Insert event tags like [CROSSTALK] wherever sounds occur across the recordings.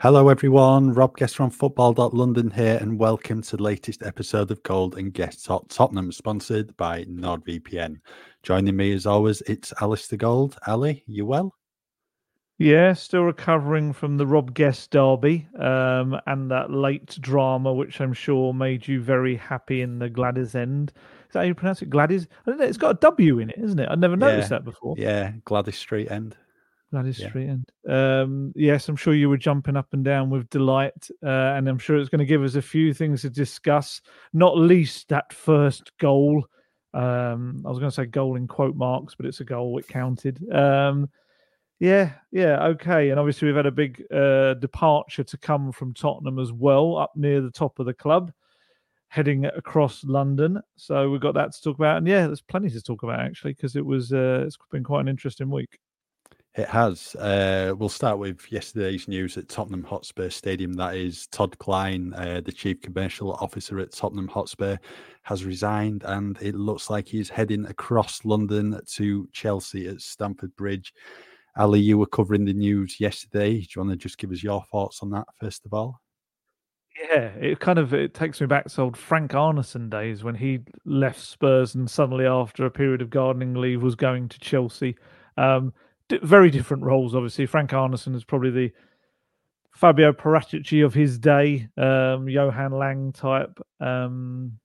Hello, everyone. Rob Guest from football.london here, and welcome to the latest episode of Gold and Guest Tottenham, sponsored by NordVPN. Joining me, as always, it's Alistair Gold. Ali, you well? Yeah, still recovering from the Rob Guest derby um, and that late drama, which I'm sure made you very happy in the Gladys end. Is that how you pronounce it? Gladys? I don't know. It's got a W in it, isn't it? I never noticed Yeah, that before. Yeah, Gwladys Street End. Gladys yeah. Street. Um, yes, I'm sure you were jumping up and down with delight, uh, and I'm sure it's going to give us a few things to discuss. Not least that first goal. Um, I was going to say goal in quote marks, but it's a goal. It counted. Um, yeah, yeah, okay. And obviously, we've had a big uh, departure to come from Tottenham as well, up near the top of the club, heading across London. So we've got that to talk about. And yeah, there's plenty to talk about actually, because it was uh, it's been quite an interesting week. It has. Uh, we'll start with yesterday's news at Tottenham Hotspur Stadium. That is Todd Kline, uh, the chief commercial officer at Tottenham Hotspur, has resigned, and it looks like he's heading across London to Chelsea at Stamford Bridge. Ali, you were covering the news yesterday. Do you want to just give us your thoughts on that first of all? Yeah, it kind of it takes me back to old Frank Arnesen days when he left Spurs and suddenly after a period of gardening leave was going to Chelsea. Um, very different roles, obviously. Frank Arnesen is probably the Fabio Paratici of his day, um, Johan Lange type. Um,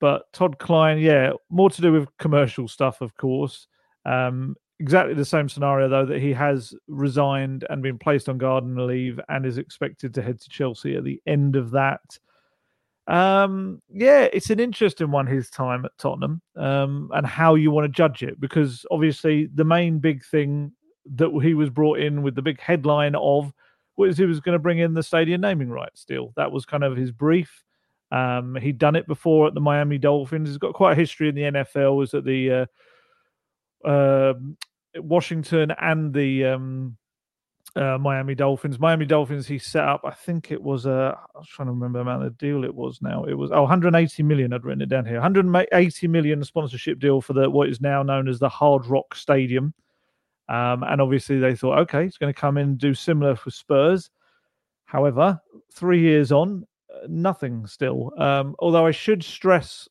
but Todd Kline, yeah, more to do with commercial stuff, of course. Um, exactly the same scenario though that he has resigned and been placed on garden leave and is expected to head to Chelsea at the end of that. Um, yeah, it's an interesting one his time at Tottenham, um, and how you want to judge it because obviously the main big thing that he was brought in with the big headline of was he was going to bring in the stadium naming rights deal. That was kind of his brief. Um, he'd done it before at the Miami Dolphins. He's got quite a history in the NFL. Was at the uh, um Washington and the um, uh, Miami Dolphins. Miami Dolphins, he set up, I think it was, uh, I was trying to remember the amount of deal it was now. It was, oh, 180 million. I'd written it down here. 180 million sponsorship deal for the what is now known as the Hard Rock Stadium. Um, and obviously they thought, okay, it's going to come in and do similar for Spurs. However, three years on, uh, nothing still. Um, although I should stress,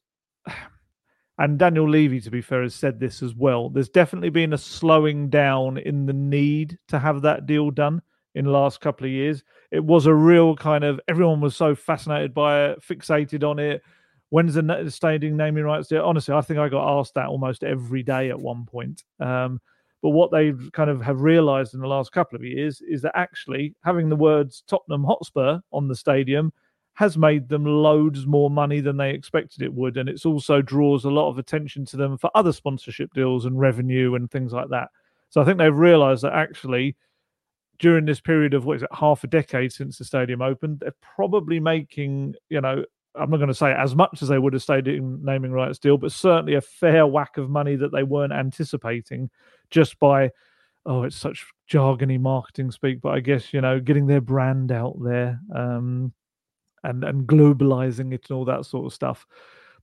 [SIGHS] and Daniel Levy, to be fair, has said this as well. There's definitely been a slowing down in the need to have that deal done in the last couple of years. It was a real kind of everyone was so fascinated by it, fixated on it. When's the stadium naming rights? Honestly, I think I got asked that almost every day at one point. Um, but what they've kind of have realised in the last couple of years is that actually having the words Tottenham Hotspur on the stadium has made them loads more money than they expected it would. And it's also draws a lot of attention to them for other sponsorship deals and revenue and things like that. So I think they've realized that actually during this period of what is it, half a decade since the stadium opened, they're probably making, you know, I'm not going to say as much as they would have stayed in naming rights deal, but certainly a fair whack of money that they weren't anticipating just by oh, it's such jargony marketing speak, but I guess you know, getting their brand out there. Um, and and globalizing it and all that sort of stuff.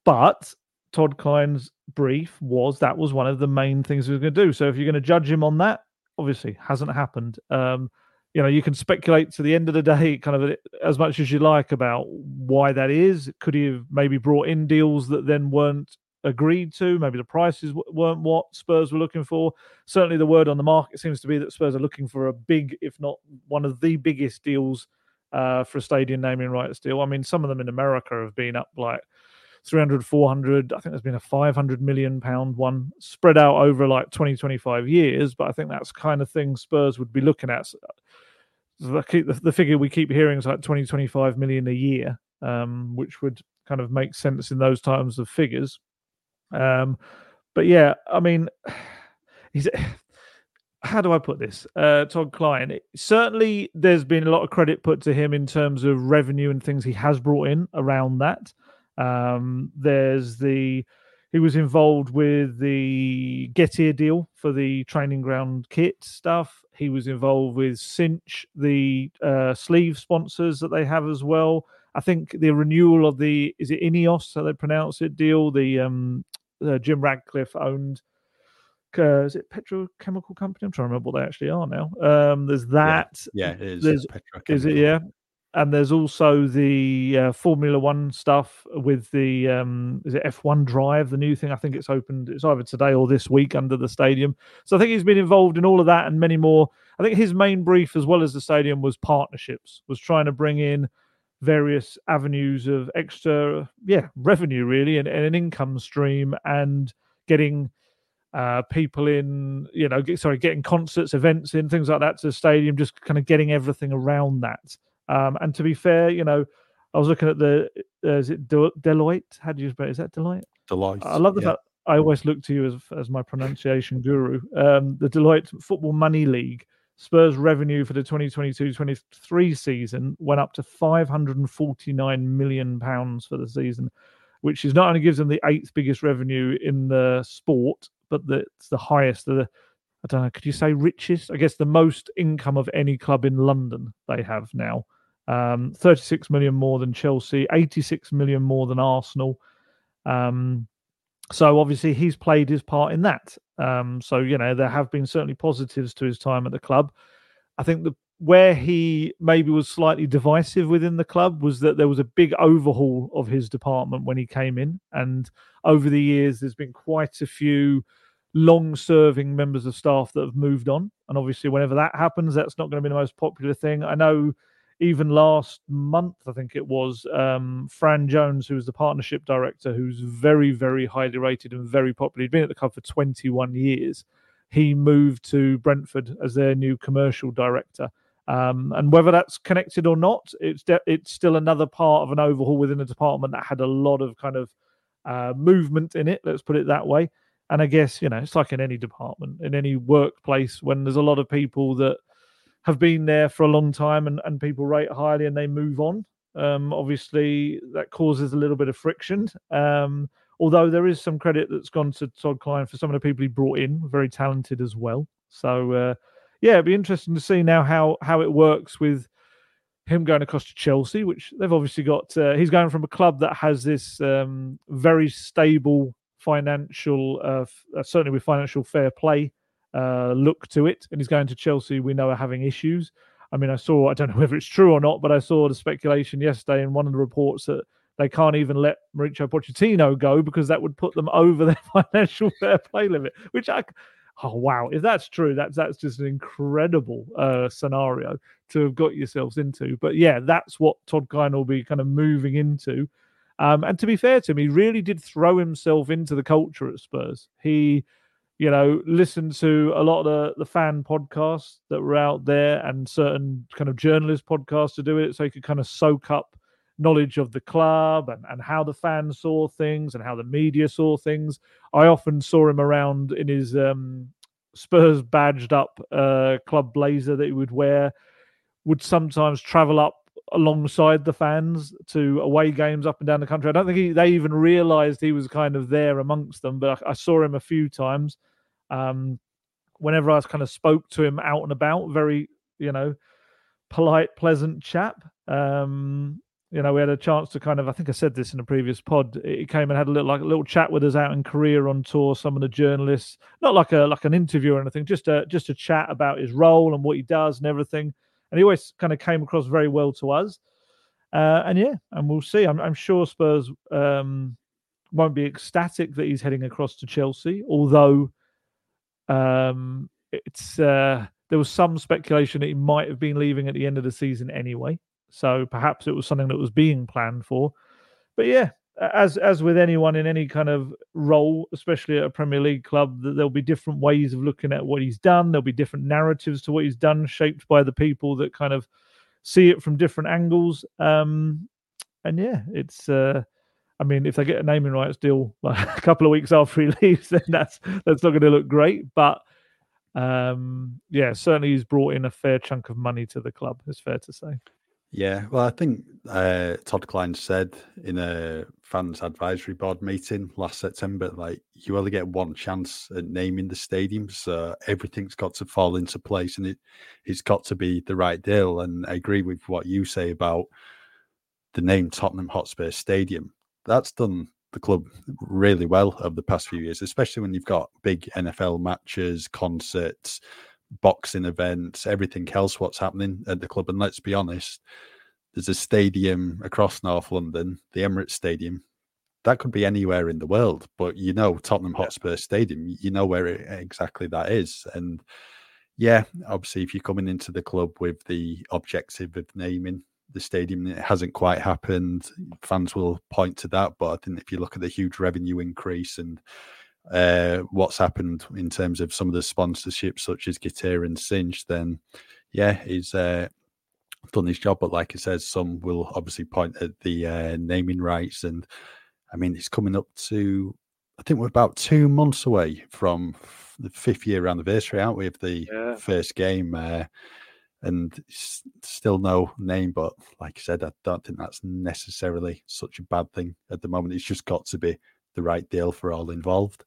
But Todd Kline's brief was that was one of the main things he was going to do. So if you're going to judge him on that, obviously hasn't happened. Um, you know, you can speculate to the end of the day, [LAUGHS] kind of as much as you like about why that is. Could he have maybe brought in deals that then weren't agreed to? Maybe the prices weren't what Spurs were looking for. Certainly, the word on the market seems to be that Spurs are looking for a big, if not one of the biggest deals uh, for a stadium naming rights deal. I mean, some of them in America have been up like 300, 400. I think there's been a 500 million pound one spread out over like 20, 25 years. But I think that's kind of thing Spurs would be looking at. The, the figure we keep hearing is like 20, 25 million a year, um, which would kind of make sense in those times of figures. Um, but yeah, I mean, [SIGHS] he's [SIGHS] how do I put this? Uh, Todd Kline. Certainly, there's been a lot of credit put to him in terms of revenue and things he has brought in around that. Um, there's the he was involved with the Getir deal for the training ground kit stuff. He was involved with Cinch, the uh, sleeve sponsors that they have as well. I think the renewal of the is it Ineos, how they pronounce it, deal the um, uh, Jim Ratcliffe owned uh, is it petrochemical company? I'm trying to remember what they actually are now. Um, there's that. Yeah, yeah it is. There's, is it? Yeah. And there's also the uh, Formula One stuff with the um, is it F1 Drive, the new thing. I think it's opened. It's either today or this week under the stadium. So I think he's been involved in all of that and many more. I think his main brief, as well as the stadium, was partnerships. Was trying to bring in various avenues of extra, yeah, revenue really, and, and an income stream, and getting uh, people in, you know, get, sorry, getting concerts, events in, things like that to the stadium, just kind of getting everything around that. Um, and to be fair, you know, I was looking at the, uh, is it Deloitte? How do you spell it? Is that Deloitte? Deloitte. I love the yeah. fact I always look to you as, as my pronunciation guru. Um, the Deloitte Football Money League. Spurs revenue for the 2022-23 season went up to 549 million pounds for the season, which is not only gives them the eighth biggest revenue in the sport, but the, it's the highest. The I don't know. Could you say richest? I guess the most income of any club in London they have now. Um, 36 million more than Chelsea, 86 million more than Arsenal. Um, so obviously he's played his part in that. Um, so you know there have been certainly positives to his time at the club. I think the where he maybe was slightly divisive within the club was that there was a big overhaul of his department when he came in, and over the years there's been quite a few long serving members of staff that have moved on. And obviously, whenever that happens, that's not going to be the most popular thing. I know even last month, I think it was, um, Fran Jones, who was the partnership director, who's very, very highly rated and very popular. He'd been at the club for 21 years. He moved to Brentford as their new commercial director. Um, and whether that's connected or not, it's de- it's still another part of an overhaul within a department that had a lot of kind of uh, movement in it. Let's put it that way. And I guess, you know, it's like in any department, in any workplace, when there's a lot of people that have been there for a long time and, and people rate highly and they move on. Um, obviously, that causes a little bit of friction. Um, although there is some credit that's gone to Todd Kline for some of the people he brought in, very talented as well. So, uh, yeah, it'd be interesting to see now how how it works with him going across to Chelsea, which they've obviously got. Uh, he's going from a club that has this um, very stable financial, uh, uh, certainly with financial fair play uh, look to it. And he's going to Chelsea, we know are having issues. I mean, I saw, I don't know [LAUGHS] whether it's true or not, but I saw the speculation yesterday in one of the reports that they can't even let Mauricio Pochettino go because that would put them [LAUGHS] over their [LAUGHS] financial fair play limit, which I, oh wow, if that's true, that's that's just an incredible uh, scenario to have got yourselves into. But yeah, that's what Todd Kline will be kind of moving into. Um, and to be fair to him, he really did throw himself into the culture at Spurs. He, you know, listen to a lot of the, the fan podcasts that were out there and certain kind of journalist podcasts to do it so you could kind of soak up knowledge of the club and, and how the fans saw things and how the media saw things. I often saw him around in his um, Spurs badged up uh, club blazer that he would wear, would sometimes travel up alongside the fans to away games up and down the country. I don't think he, they even realised he was kind of there amongst them, but I, I saw him a few times. Um, whenever I kind of spoke to him out and about, very you know polite, pleasant chap. Um, you know, we had a chance to kind of, I think I said this in a previous pod. He came and had a little like a little chat with us out in Korea on tour. Some of the journalists, not like a like an interview or anything, just a just a chat about his role and what he does and everything and he always kind of came across very well to us. Uh, and yeah, and we'll see. I'm, I'm sure Spurs um, won't be ecstatic that he's heading across to Chelsea, although um, it's uh, there was some speculation that he might have been leaving at the end of the season anyway. So perhaps it was something that was being planned for. But yeah, as as with anyone in any kind of role, especially at a Premier League club, there'll be different ways of looking at what he's done. There'll be different narratives to what he's done, shaped by the people that kind of see it from different angles. Um, and yeah, it's. Uh, I mean, if they get a naming rights deal like, [LAUGHS] a couple of weeks after he [LAUGHS] leaves, then that's that's not going to look great. But um, yeah, certainly he's brought in a fair chunk of money to the club. It's fair to say. Yeah, well, I think uh, Todd Kline said in a fans advisory board meeting last September, like you only get one chance at naming the stadium, so everything's got to fall into place, and it it's got to be the right deal. And I agree with what you say about the name Tottenham Hotspur Stadium. That's done the club really well over the past few years, especially when you've got big NFL matches, concerts, boxing events, everything else, what's happening at the club. And let's be honest, there's a stadium across North London, the Emirates Stadium. That could be anywhere in the world, but you know Tottenham Hotspur Stadium, you know where it, exactly that is. And yeah, obviously, if you're coming into the club with the objective of naming the stadium. It hasn't quite happened. Fans will point to that, but I think if you look at the huge revenue increase and uh, what's happened in terms of some of the sponsorships, such as Getir and Cinch, then yeah, he's uh, done his job. But like I said, some will obviously point at the uh, naming rights, and I mean, it's coming up to. I think we're about two months away from the fifth year anniversary, aren't we, of the yeah. first game? And still no name. But like I said, I don't think that's necessarily such a bad thing at the moment. It's just got to be the right deal for all involved.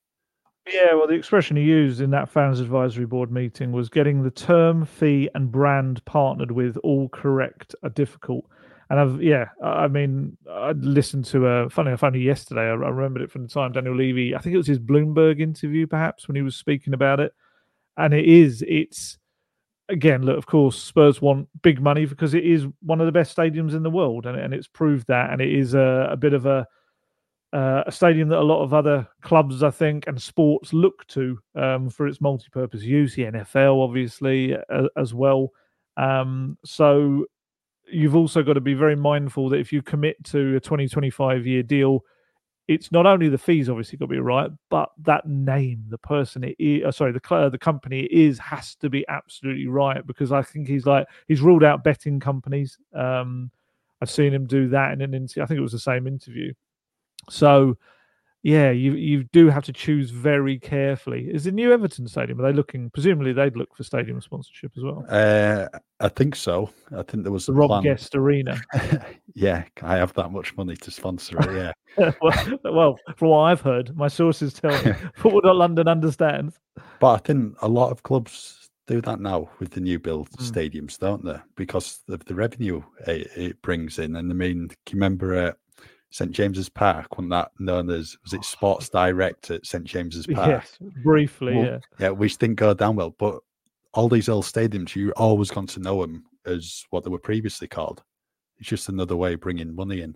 Yeah, well, the expression he used in that fans advisory board meeting was getting the term, fee, and brand partnered with all correct are difficult. And I've, yeah, I mean, I listened to a funny, I found it yesterday. I remembered it from the time Daniel Levy, I think it was his Bloomberg interview, perhaps, when he was speaking about it. And it is, it's, again, look, of course, Spurs want big money because it is one of the best stadiums in the world, and, and it's proved that. And it is a, a bit of a uh, a stadium that a lot of other clubs, I think, and sports look to um, for its multi-purpose use. The NFL, obviously, uh, as well. Um, so you've also got to be very mindful that if you commit to a 20, 25 year deal, it's not only the fees obviously got to be right, but that name, the person it is, uh, sorry, the uh, the company is has to be absolutely right because I think he's like he's ruled out betting companies. Um, I've seen him do that in an interview. I think it was the same interview. So yeah, you you do have to choose very carefully. Is the new Everton stadium? Are they looking? Presumably, they'd look for stadium sponsorship as well. Uh, I think so. I think there was the Rob plan. Guest Arena. [LAUGHS] yeah, I have that much money to sponsor it. Yeah. [LAUGHS] well, well, from what I've heard, my sources tell me [LAUGHS] Football.London understands. But I think a lot of clubs do that now with the new build mm. stadiums, don't they? Because of the revenue it, it, brings in. And I mean, can you remember? Uh, St James's Park, when that known as was it oh. Sports Direct at St James's Park? Yes, briefly, well, yeah. Yeah, which didn't go down well, but all these old stadiums, you always got to know them as what they were previously called. It's just another way of bringing money in.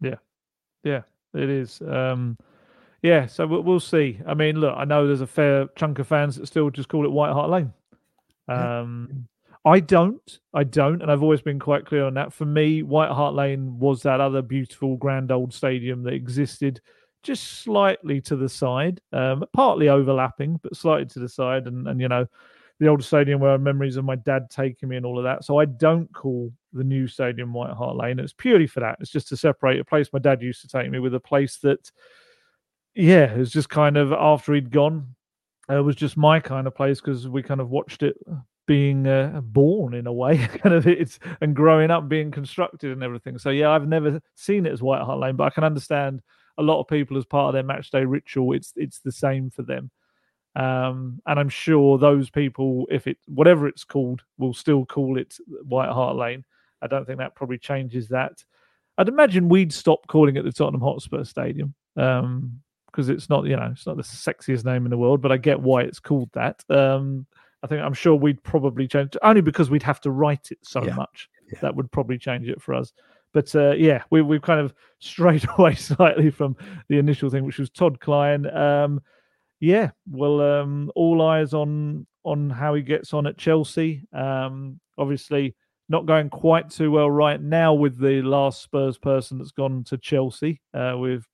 Yeah, yeah, it is. Um, yeah, so we'll, we'll see. I mean, look, I know there's a fair chunk of fans that still just call it White Hart Lane. Um, I don't, I don't, and I've always been quite clear on that. For me, White Hart Lane was that other beautiful, grand old stadium that existed just slightly to the side, um, partly overlapping, but slightly to the side, and and you know, the old stadium where I have memories of my dad taking me and all of that. So I don't call the new stadium White Hart Lane. It's purely for that. It's just to separate a place my dad used to take me with a place that, yeah, it was just kind of after he'd gone, it was just my kind of place because we kind of watched it being uh, born in a way, [LAUGHS] kind of it's and growing up, being constructed and everything. So yeah, I've never seen it as White Hart Lane, but I can understand a lot of people as part of their match day ritual. It's it's the same for them. Um, and I'm sure those people, if it whatever it's called, will still call it White Hart Lane. I don't think that probably changes that. I'd imagine we'd stop calling it the Tottenham Hotspur Stadium because um, it's not, you know, it's not the sexiest name in the world, but I get why it's called that. Um, I think I'm sure we'd probably change only because we'd have to write it so yeah. much. Yeah. That would probably change it for us. But uh, yeah, we, we've kind of [LAUGHS] strayed [LAUGHS] away slightly from the initial thing, which was Todd Kline. Um, Yeah, well, um, all eyes on on how he gets on at Chelsea. Um, obviously, not going quite too well right now with the last Spurs person that's gone to Chelsea uh, with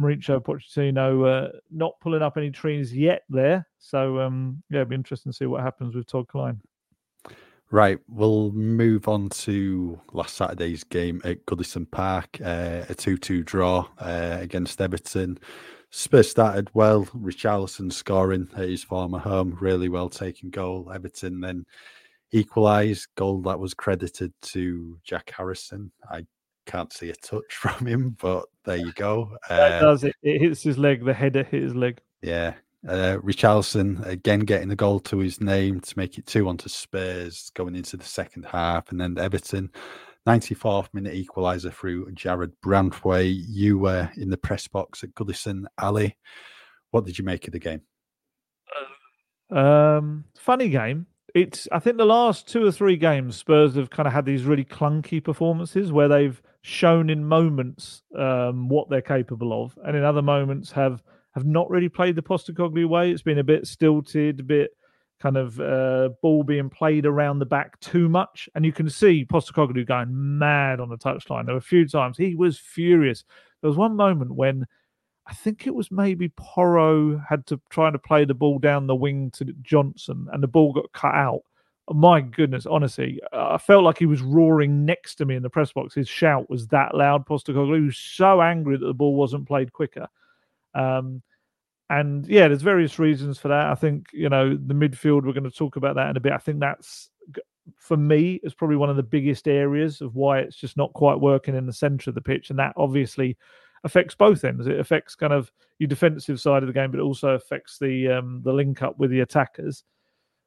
Mauricio Pochettino uh, not pulling up any trees yet there. So um, yeah, it'll be interesting to see what happens with Todd Kline. Right, we'll move on to last Saturday's game at Goodison Park, uh, a 2 2 draw uh, against Everton. Spurs started well, Richarlison scoring at his former home, really well taken goal. Everton then equalised, goal that was credited to Jack Harrison. I can't see a touch [LAUGHS] from him, but there you go. Uh, does it? It hits his leg. The header hit his leg. Yeah. Uh, Richarlison again getting the goal to his name to make it two onto Spurs going into the second half, and then Everton, 94th minute equaliser through Jarrad Branthwaite. You were in the press box at Goodison Ali. What did you make of the game? Um, funny game it's I think the last two or three games Spurs have kind of had these really clunky performances where they've shown in moments um, what they're capable of, and in other moments have have not really played the Postecoglou way. It's been a bit stilted, a bit kind of uh, ball being played around the back too much, and you can see Postecoglou going mad on the touchline. There were a few times he was furious. There was one moment when I think it was maybe Porro had to try to play the ball down the wing to Johnson, and the ball got cut out. My goodness, honestly, I felt like he was roaring next to me in the press box. His shout was that loud. Postecoglou was so angry that the ball wasn't played quicker. Um, and yeah, there's various reasons for that. I think you know the midfield. We're going to talk about that in a bit. I think that's for me is probably one of the biggest areas of why it's just not quite working in the centre of the pitch, and that obviously affects both ends. It affects kind of your defensive side of the game, but it also affects the um, the link up with the attackers.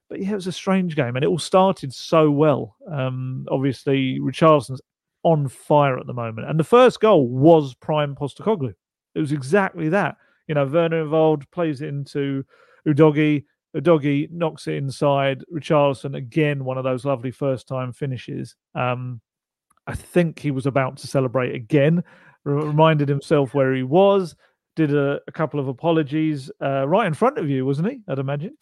But yeah, it was a strange game, and it all started so well. Um, obviously, Richarlison's on fire at the moment, and the first goal was prime Postecoglou. It was exactly that. You know, Werner involved plays it into Udogie. Udogie knocks it inside. Richarlison again, one of those lovely first time finishes. Um, I think he was about to celebrate again reminded himself where he was, did a, a couple of apologies uh, right in front of you, wasn't he? I'd imagine.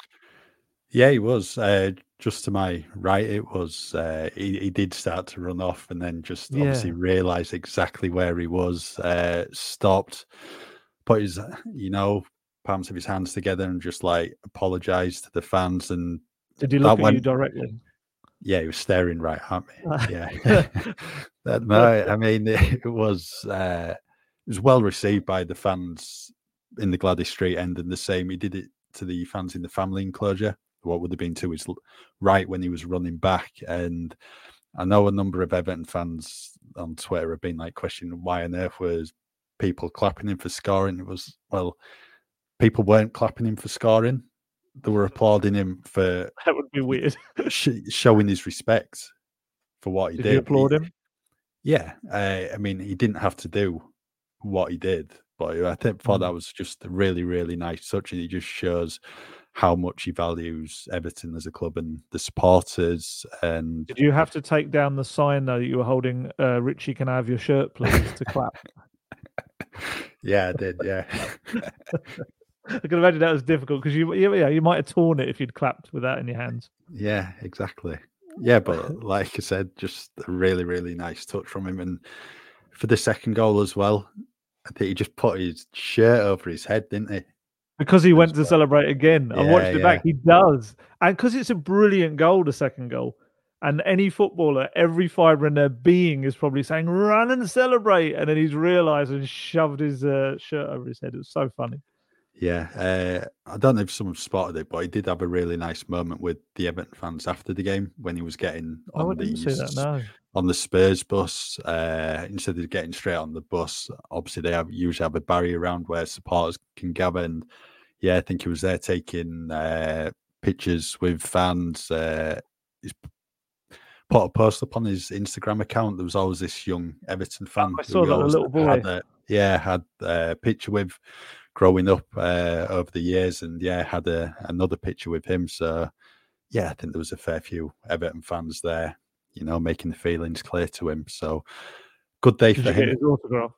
Yeah, he was. Uh, just to my right, it was. Uh, he, he did start to run off, and then just yeah. obviously realised exactly where he was. Uh, stopped, put his, you know, palms of his hands together, and just like apologised to the fans. And did he look at went, you directly? Yeah, he was staring right at me. [LAUGHS] Yeah. [LAUGHS] [LAUGHS] no, I mean it was uh, it was well received by the fans in the Gwladys Street end, and the same he did it to the fans in the family enclosure. What would have been to his right when he was running back, and I know a number of Everton fans on Twitter have been like questioning why on earth was people clapping him for scoring. It was well, people weren't clapping him for scoring they were [LAUGHS] applauding him for that would be weird sh- showing his respect for what he did. did. You applaud he, him? Yeah, uh, I mean, he didn't have to do what he did, but I think thought mm. that was just a really, really nice touch, and it just shows how much he values Everton as a club and the supporters. And did you have to take down the sign though that you were holding? Uh, Richie, can I have your shirt, please, to clap? Yeah, I did. Yeah. [LAUGHS] I can imagine that was difficult because you, yeah, you might have torn it if you'd clapped with that in your hands. Yeah, exactly. Yeah, but like I said, just a really, really nice touch from him. And for the second goal as well, I think he just put his shirt over his head, didn't he? Because he went to celebrate again. I watched it yeah. back. He does. And because it's a brilliant goal, the second goal. And any footballer, every fibre in their being is probably saying, run and celebrate. And then he's realised and shoved his uh, shirt over his head. It was so funny. Yeah, uh, I don't know if someone spotted it, but he did have a really nice moment with the Everton fans after the game when he was getting oh, on the that, no. on the Spurs bus. Uh, instead of getting straight on the bus, obviously they have usually have a barrier around where supporters can gather. And yeah, I think he was there taking uh, pictures with fans. Uh, put a post up on his Instagram account. There was always this young Everton fan. I saw that a little boy. Had a, yeah, had a picture with growing up uh, over the years, and yeah, had a, another picture with him. So yeah, I think there was a fair few Everton fans there, you know, making the feelings clear to him. So good day Did for him. autograph?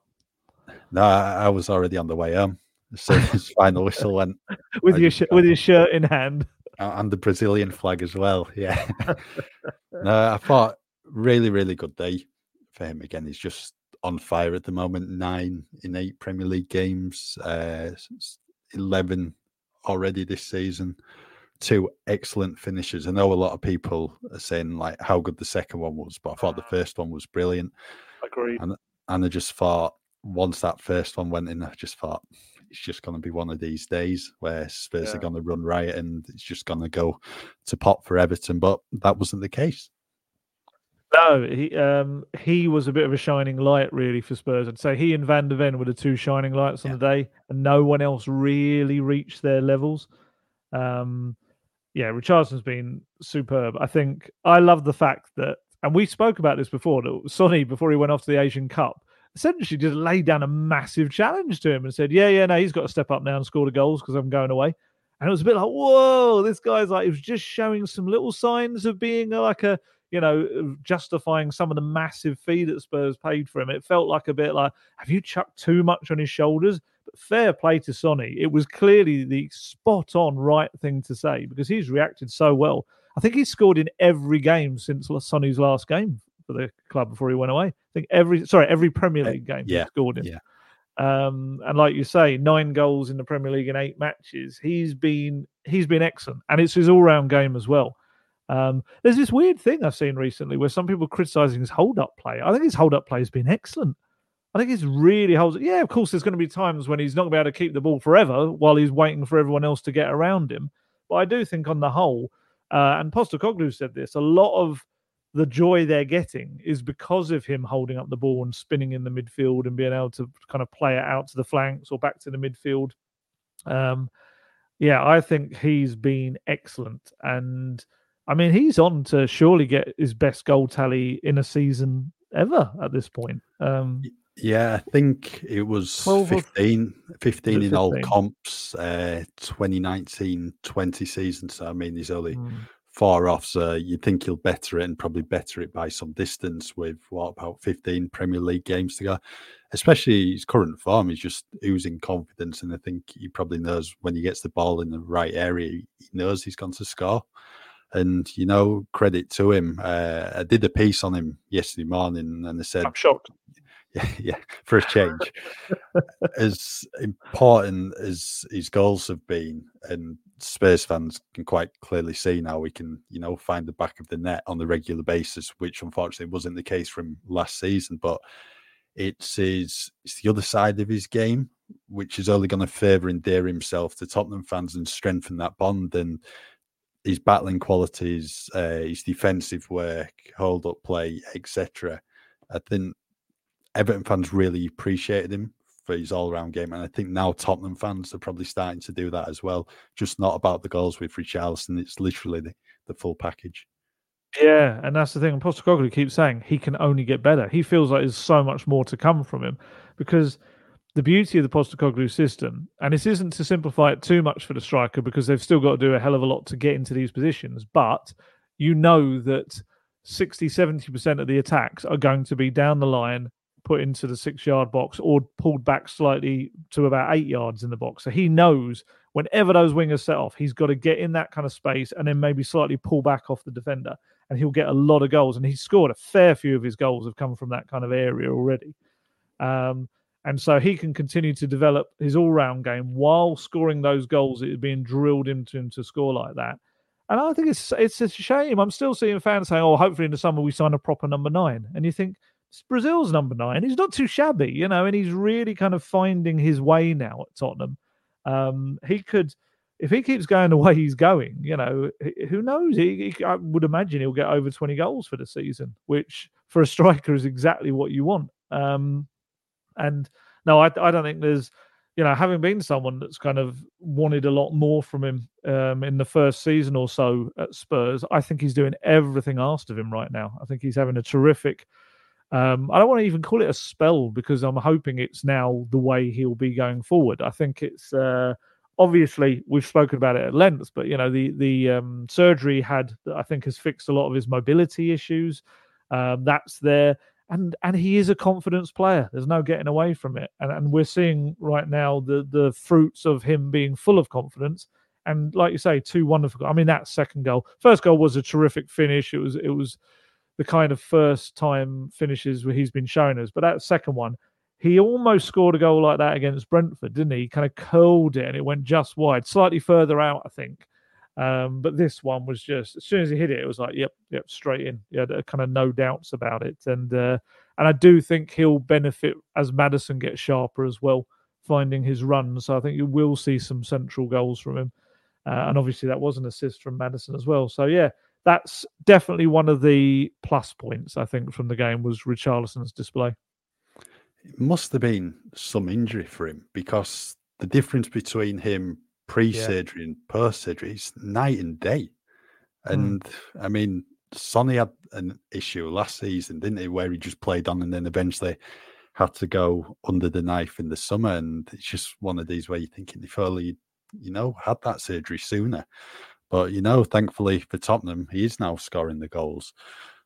No, I, I, was already on the way home. soon as [LAUGHS] final whistle went. with your sh- with his shirt in hand. And the Brazilian flag as well. Yeah. [LAUGHS] [LAUGHS] no, I thought really, really good day for him again. He's just on fire at the moment. Nine in eight Premier League games, uh, 11 already this season. Two excellent finishes. I know a lot of people are saying like how good the second one was, but I thought the first one was brilliant. Agreed. And and I just thought once that first one went in, I just thought it's just going to be one of these days where Spurs yeah. are going to run riot and it's just going to go to pot for Everton. But that wasn't the case. No, he um, he was a bit of a shining light really for Spurs. I'd say he and Van de Ven were the two shining lights on yeah. the day, and no one else really reached their levels. Um, yeah, Richarlison's been superb. I think I love the fact that, and we spoke about this before. That Sonny, before he went off to the Asian Cup, essentially just laid down a massive challenge to him and said, "Yeah, yeah, no, he's got to step up now and score the goals because I'm going away." And it was a bit like, "Whoa, this guy's like he was just showing some little signs of being like a." You know, justifying some of the massive fee that Spurs paid for him. It felt like a bit like, have you chucked too much on his shoulders? But fair play to Sonny. It was clearly the spot on right thing to say because he's reacted so well. I think he's scored in every game since Sonny's last game for the club before he went away. I think every sorry every Premier League game yeah. he scored in. Yeah. Um, and like you say, nine goals in the Premier League in eight matches. He's been he's been excellent, and it's his all round game as well. Um, there's this weird thing I've seen recently where some people criticizing his hold up play. I think his hold up play has been excellent. I think he's really holds. Yeah, of course, there's going to be times when he's not going to be able to keep the ball forever while he's waiting for everyone else to get around him. But I do think, on the whole, uh, and Postecoglou said this, a lot of the joy they're getting is because of him holding up the ball and spinning in the midfield and being able to kind of play it out to the flanks or back to the midfield. Um, yeah, I think he's been excellent. And I mean, he's on to surely get his best goal tally in a season ever at this point. Um, yeah, I think it was 15, 15 in 15? all comps, uh, 2019 20 season. So, I mean, he's only mm far off. So you'd think he'll better it and probably better it by some distance with what about 15 Premier League games to go. Especially his current form, he's just oozing confidence. And I think he probably knows when he gets the ball in the right area, he knows he's going to score. And, you know, credit to him. Uh, I did a piece on him yesterday morning and I said, I'm shocked. [LAUGHS] Yeah, yeah, for a change. [LAUGHS] as important as his goals have been, and Spurs fans can quite clearly see now we can, you know, find the back of the net on the regular basis, which unfortunately wasn't the case from last season. But it's his, it's the other side of his game, which is only going to further endear himself to Tottenham fans and strengthen that bond. And his battling qualities, uh, his defensive work, hold up play, etc. I think Everton fans really appreciated him for his all round game. And I think now Tottenham fans are probably starting to do that as well. Just not about the goals with Richarlison. It's literally the, the full package. Yeah, and that's the thing. And Postecoglou keeps saying he can only get better. He feels like there's so much more to come from him because the beauty of the Postecoglou system, and this isn't to simplify it too much for the striker because they've still got to do a hell of a lot to get into these positions, but you know that 60, 70% of the attacks are going to be down the line put into the six yard box or pulled back slightly to about eight yards in the box. So he knows whenever those wingers set off, he's got to get in that kind of space and then maybe slightly pull back off the defender. And he'll get a lot of goals. And he's scored a fair few of his goals have come from that kind of area already. Um, and so he can continue to develop his all round game while scoring those goals that are being drilled into him to score like that. And I think it's it's a shame. I'm still seeing fans saying, "Oh, hopefully in the summer we sign a proper number nine. And you think, Brazil's number nine. He's not too shabby, you know, and he's really kind of finding his way now at Tottenham. Um, he could, if he keeps going the [LAUGHS] way he's going, you know, who knows? He, he, I would imagine he'll get over 20 goals for the season, which for a striker is exactly what you want. Um, and no, I, I don't think there's, you know, having been someone that's kind of wanted a lot more from him um, in the first season or so at Spurs, I think he's doing everything asked of him right now. I think he's having a terrific um, I don't want to even call it a spell because I'm hoping it's now the way he'll be going forward. I think it's uh, obviously we've spoken about it at length, but you know the the um, surgery had I think has fixed a lot of his mobility issues. Um, that's there, and and he is a confidence player. There's no getting away from it. And and we're seeing right now the the fruits of him being full of confidence. And like you say, two wonderful. I mean, that second goal, first goal was a terrific finish. It was it was the kind of first time finishes where he's been showing us. But that second one, he almost scored a goal like that against Brentford, didn't he? He kind of curled it and it went just wide, slightly further out, I think. Um, but this one was just as soon as he hit it, it was like, yep, yep, straight in. Yeah, kind of no doubts about it. And uh, and I do think he'll benefit as Maddison gets sharper as well, finding his run. So I think you will see some central goals from him. Uh, and obviously that was an assist from Maddison as well. So yeah, that's definitely one of the plus points I think from the game was Richarlison's display. It must have been some injury for him because the difference between him pre-surgery yeah. and post-surgery is night and day. Hmm. And mm. I mean, Sonny had an issue last season, didn't he, where he just played on and then eventually had to go under the knife in the summer. And it's just one of these where you're thinking if only you know had that surgery sooner. But you know, thankfully for Tottenham, he is now scoring the goals.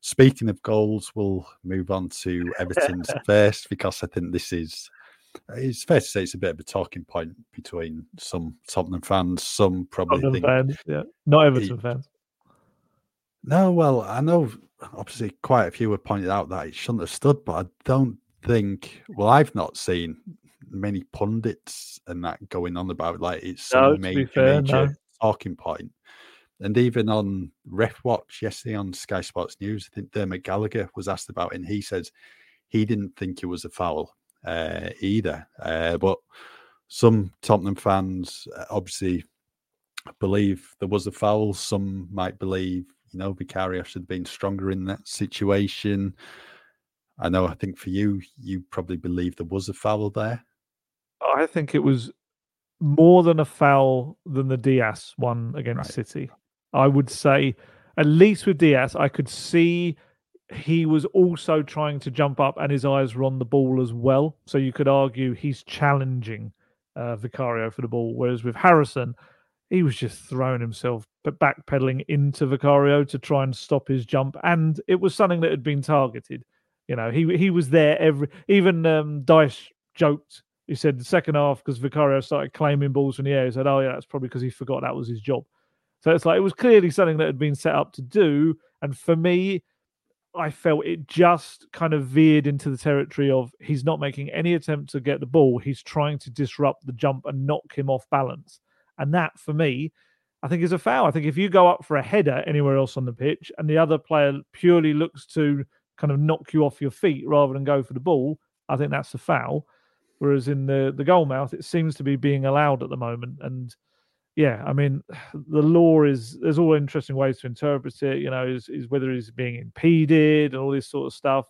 Speaking of goals, we'll move on to Everton's [LAUGHS] first because I think this is it's fair to say it's a bit of a talking point between some Tottenham fans. Some probably Tottenham think, fans, yeah, not Everton fans. No, well, I know obviously quite a few have pointed out that it shouldn't have stood, but I don't think. Well, I've not seen many pundits and that going on about like it's some no, major, fair, major no. Talking point. And even on Ref Watch yesterday on Sky Sports News, I think Dermot Gallagher was asked about it, and he says he didn't think it was a foul uh, either. Uh, but some Tottenham fans uh, obviously believe there was a foul. Some might believe, you know, Vicario should have been stronger in that situation. I know, I think for you, you probably believe there was a foul there. I think it was more than a foul than the Dias one against right. City. I would say, at least with Dias, I could see he was also trying to jump up and his eyes were on the ball as well. So you could argue he's challenging uh, Vicario for the ball. Whereas with Harrison, he was just throwing himself backpedaling into Vicario to try and stop his jump. And it was something that had been targeted. You know, he he was there every even um, Dyche joked. He said the second half because Vicario started claiming balls from the air. He said, "Oh yeah, that's probably because he forgot that was his job." So it's like it was clearly something that had been set up to do. And for me, I felt it just kind of veered into the territory of he's not making any attempt to get the ball. He's trying to disrupt the jump and knock him off balance. And that, for me, I think is a foul. I think if you go up for a header anywhere else on the pitch and the other player purely looks to kind of knock you off your feet rather than go for the ball, I think that's a foul. Whereas in the the goal mouth, it seems to be being allowed at the moment. And yeah, I mean, [SIGHS] the law is there's all interesting ways to interpret it. You know, is, is whether he's being impeded and all this sort of stuff.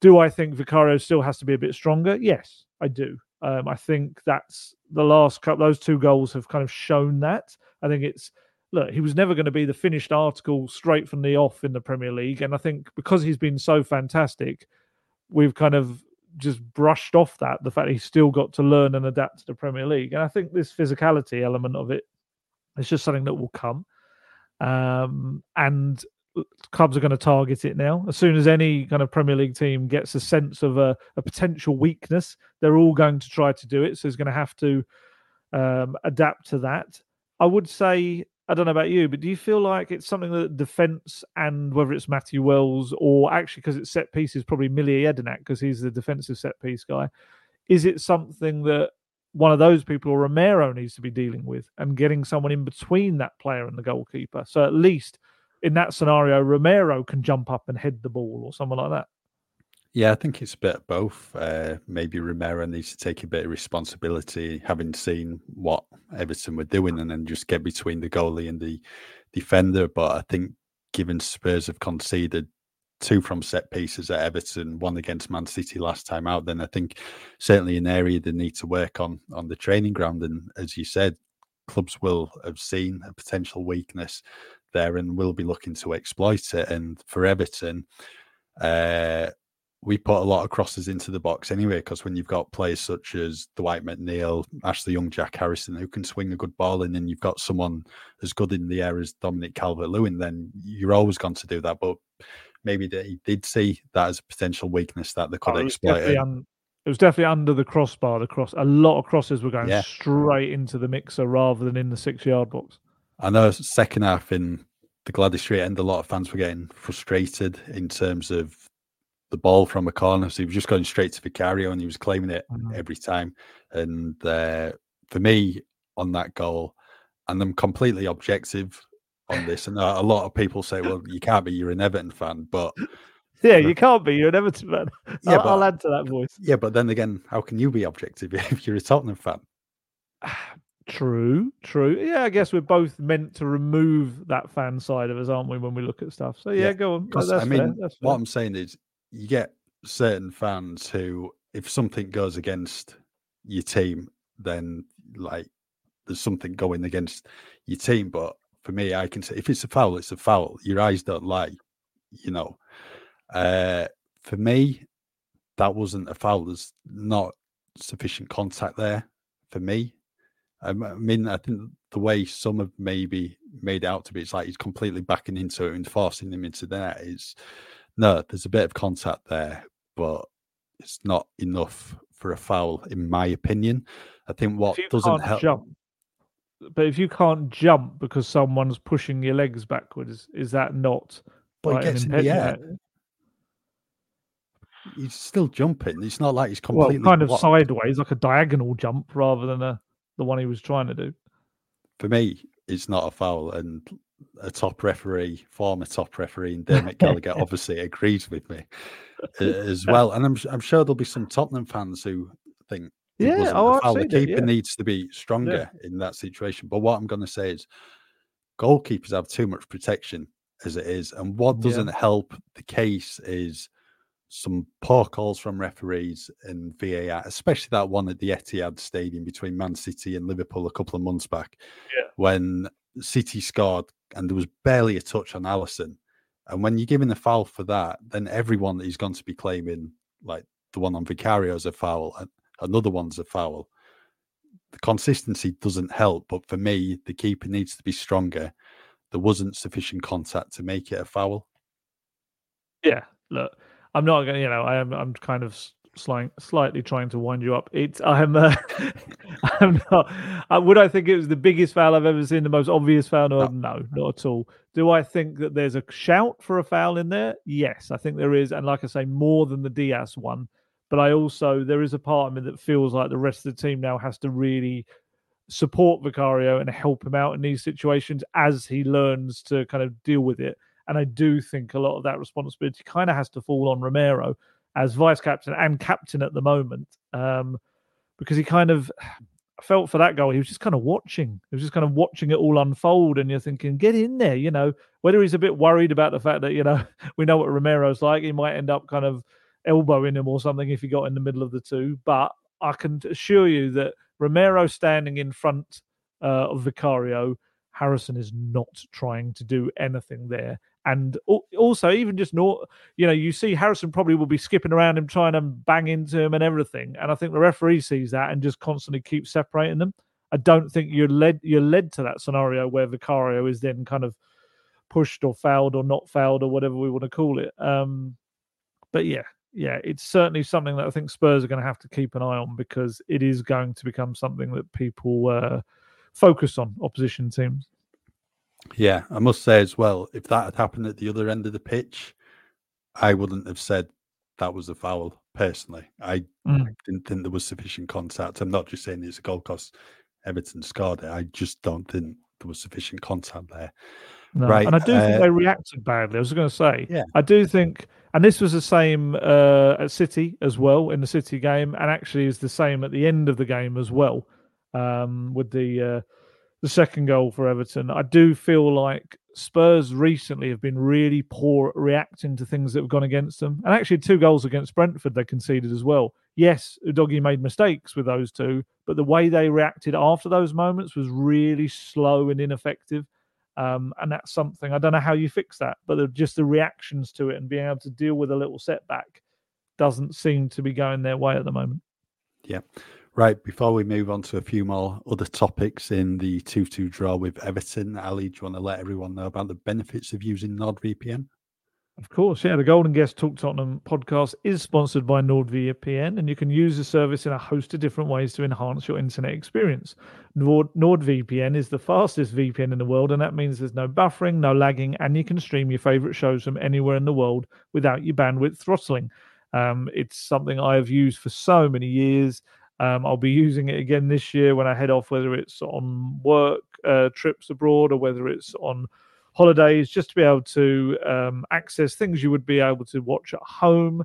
Do I think Vicario still has to be a bit stronger? Yes, I do. Um, I think that's the last couple. Those two goals have kind of shown that. I think it's look. He was never going to be the finished article straight from the off in the Premier League, and I think because he's been so fantastic, we've kind of just brushed off that the fact he's still got to learn and adapt to the Premier League. And I think this physicality element of it is just something that will come. Um, and clubs are going to target it now. As soon as any kind of Premier League team gets a sense of a, a potential weakness, they're all going to try to do it. So he's going to have to um, adapt to that. I would say I don't know about you, but do you feel like it's something that defence and whether it's Matthew Wells or actually because it's set pieces, probably Mile Jedinak because he's the defensive set piece guy, is it something that one of those people or Romero needs to be dealing with and getting someone in between that player and the goalkeeper? So at least in that scenario, Romero can jump up and head the ball or someone like that. Yeah, I think it's a bit of both. Uh, maybe Romero needs to take a bit of responsibility, having seen what Everton were doing, and then just get between the goalie and the defender. But I think, given Spurs have conceded two from set pieces at Everton, one against Man City last time out, then I think certainly an area they need to work on on the training ground. And as you said, clubs will have seen a potential weakness there and will be looking to exploit it. And for Everton, uh, we put a lot of crosses into the box anyway, because when you've got players such as Dwight McNeil, Ashley Young, Jack Harrison, who can swing a good ball in, and you've got someone as good in the air as Dominic Calvert Lewin, then you're always going to do that. But maybe they did see that as a potential weakness that they could Oh, it, was exploit. it was definitely under the crossbar. The cross, a lot of crosses were going Yeah. straight into the mixer rather than in the six-yard box. I know second half in the Gwladys Street end, a lot of fans were getting frustrated in terms of the ball from a corner. So he was just going straight to Vicario and he was claiming it Mhm. every time. And uh, for me, on that goal, and I'm completely objective on this. And a lot of people say, well, you can't be, you're an Everton fan. But [LAUGHS] Yeah, you can't be. You're an Everton fan. [LAUGHS] Yeah, I'll, I'll add to that voice. yeah, but then again, how can you be objective [LAUGHS] if you're a Tottenham fan? [SIGHS] True, true. Yeah, I guess we're both meant to remove that fan side of us, aren't we, when we look at stuff? So yeah, Yeah, go on. That's I fair. mean, That's what. I'm saying is, you get certain fans who, if something goes against your team, then like there's something going against your team. But for me, I can say if it's a foul, it's a foul. Your eyes don't lie, you know. Uh, for me, that wasn't a foul. There's not sufficient contact there for me. I mean, I think the way some have maybe made out to be, it's like he's completely backing into it and forcing him into that is no, there's a bit of contact there, but it's not enough for a foul, in my opinion. I think what doesn't help. jump, but if you can't jump because someone's pushing your legs backwards, is that not? But like, gets in the air. He's still jumping. It's not like he's completely Well, kind of blocked. sideways, like a diagonal jump, rather than a the one he was trying to do. For me, it's not a foul, and a top referee, former top referee, and Dermot Gallagher [LAUGHS] obviously agrees with me [LAUGHS] uh, as well. And I'm I'm sure there'll be some Tottenham fans who think Yeah, oh, foul. The seen it, keeper yeah. needs to be stronger in that situation. But what I'm going to say is, goalkeepers have too much protection as it is, and what doesn't help the case is some poor calls from referees and VAR, especially that one at the Etihad Stadium between Man City and Liverpool a couple of months back, Yeah. when City scored and there was barely a touch on Alisson. And when you're giving a foul for that, then everyone is going to be claiming like the one on Vicario is a foul, and another one's a foul. The consistency doesn't help, but for me, the keeper needs to be stronger. There wasn't sufficient contact to make it a foul. Yeah, look, I'm not going. You know, I am. I'm kind of slight, slightly trying to wind you up. It's. I'm. Uh, [LAUGHS] I'm not. Uh, would I think it was the biggest foul I've ever seen? The most obvious foul? No, no, not at all. Do I think that there's a shout for a foul in there? Yes, I think there is, and like I say, more than the Diaz one. But I also there is a part of me that feels like the rest of the team now has to really support Vicario and help him out in these situations as he learns to kind of deal with it. And I do think a lot of that responsibility kind of has to fall on Romero as vice captain and captain at the moment, um, because he kind of felt for that goal. He was just kind of watching. He was just kind of watching it all unfold, and you're thinking, get in there. You know, whether he's a bit worried about the fact that you know [LAUGHS] we know what Romero's like, he might end up kind of elbowing him or something if he got in the middle of the two. But I can assure you that Romero standing in front uh, of Vicario, Harrison is not trying to do anything there. And also, even just not, you know, you see Harrison probably will be skipping around him, trying to bang into him and everything. And I think the referee sees that and just constantly keeps separating them. I don't think you're led you're led to that scenario where Vicario is then kind of pushed or fouled or not fouled or whatever we want to call it. Um, but yeah, yeah, it's certainly something that I think Spurs are going to have to keep an eye on because it is going to become something that people uh, focus on opposition teams. Yeah, I must say as well, if that had happened at the other end of the pitch, I wouldn't have said that was a foul personally. I Mm. didn't think there was sufficient contact. I'm not just saying it's a goal because Everton scored it. I just don't think there was sufficient contact there. No. Right, And I do think uh, they reacted badly. I was going to say, Yeah. I do think, and this was the same uh, at City as well in the City game, and actually is the same at the end of the game as well um, with the uh, the second goal for Everton. I do feel like Spurs recently have been really poor at reacting to things that have gone against them, and actually two goals against Brentford they conceded as well. Yes, Udogie made mistakes with those two, but the way they reacted after those moments was really slow and ineffective. Um, and that's something I don't know how you fix that, but just the reactions to it and being able to deal with a little setback doesn't seem to be going their way at the moment. Yeah. Right. Before we move on to a few more other topics in the 2 2 draw with Everton, Ali, do you want to let everyone know about the benefits of using NordVPN? Of course, yeah. The Golden Guest Talk Tottenham podcast is sponsored by NordVPN, and you can use the service in a host of different ways to enhance your internet experience. Nord- NordVPN is the fastest VPN in the world, and that means there's no buffering, no lagging, and you can stream your favorite shows from anywhere in the world without your bandwidth throttling. Um, it's something I have used for so many years. Um, I'll be using it again this year when I head off, whether it's on work uh, trips abroad or whether it's on holidays, just to be able to um, access things you would be able to watch at home.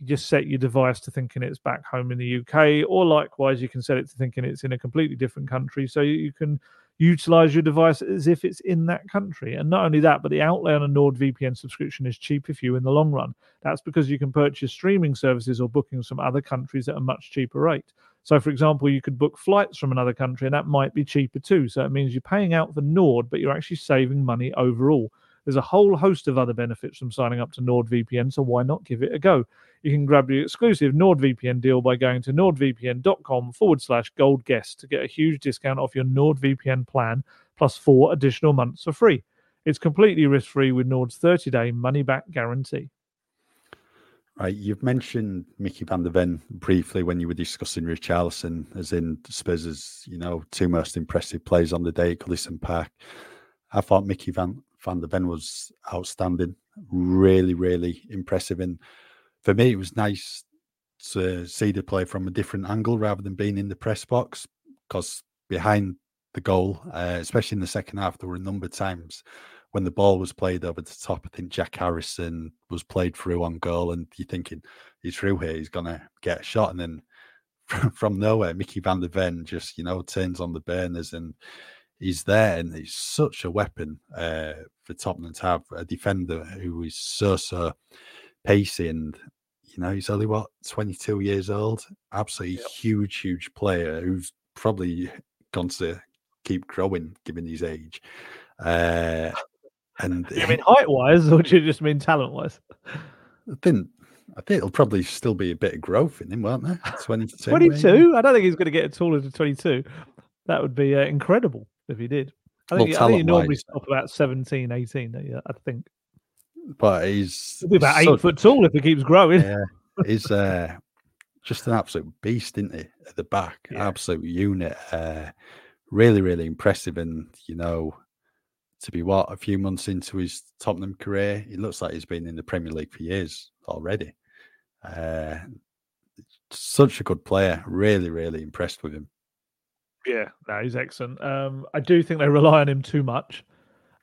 You just set your device to thinking it's back home in the UK, or likewise, you can set it to thinking it's in a completely different country. So you can utilize your device as if it's in that country. And not only that, but the outlay on a NordVPN subscription is cheaper for you in the long run. That's because you can purchase streaming services or bookings from other countries at a much cheaper rate. So, for example, you could book flights from another country, and that might be cheaper too. So it means you're paying out for Nord, but you're actually saving money overall. There's a whole host of other benefits from signing up to NordVPN, so why not give it a go? You can grab the exclusive NordVPN deal by going to nordvpn.com forward slash gold guest to get a huge discount off your NordVPN plan plus four additional months for free. It's completely risk free with Nord's 30 day money back guarantee. Right, you've mentioned Mickey van der Ven briefly when you were discussing Richarlison, as in Spurs' you know two most impressive plays on the day at Goodison Park. I thought Mickey van van der Ven was outstanding, really, really impressive. And for me, it was nice to see the play from a different angle rather than being in the press box, because behind the goal, uh, especially in the second half, there were a number of times when the ball was played over the top, I think Jack Harrison was played through on goal, and you're thinking he's through here, he's gonna get a shot, and then [LAUGHS] from, from nowhere, Mickey van der Ven just you know turns on the burners and he's there, and he's such a weapon uh, for Tottenham to have a defender who is so so pacey and. You know, he's only what 22 years old. Absolutely yep. huge, huge player who's probably going to keep growing given his age. Uh, and [LAUGHS] you mean height wise, or do you just mean talent wise? I think I think it'll probably still be a bit of growth in him, won't there? [LAUGHS] 22. 22? I don't think he's going to get taller to 22. That would be uh, incredible if he did. I think, well, I think he normally stop about 17, 18, I think. But he's He'll be about eight foot tall if he keeps growing. Yeah, he's uh, just an absolute beast, isn't he? At the back, yeah. absolute unit. Uh, really, really impressive. And, you know, to be what a few months into his Tottenham career, he looks like he's been in the Premier League for years already. Uh, such a good player. Really, really impressed with him. Yeah, no, he's excellent. Um, I do think they rely on him too much.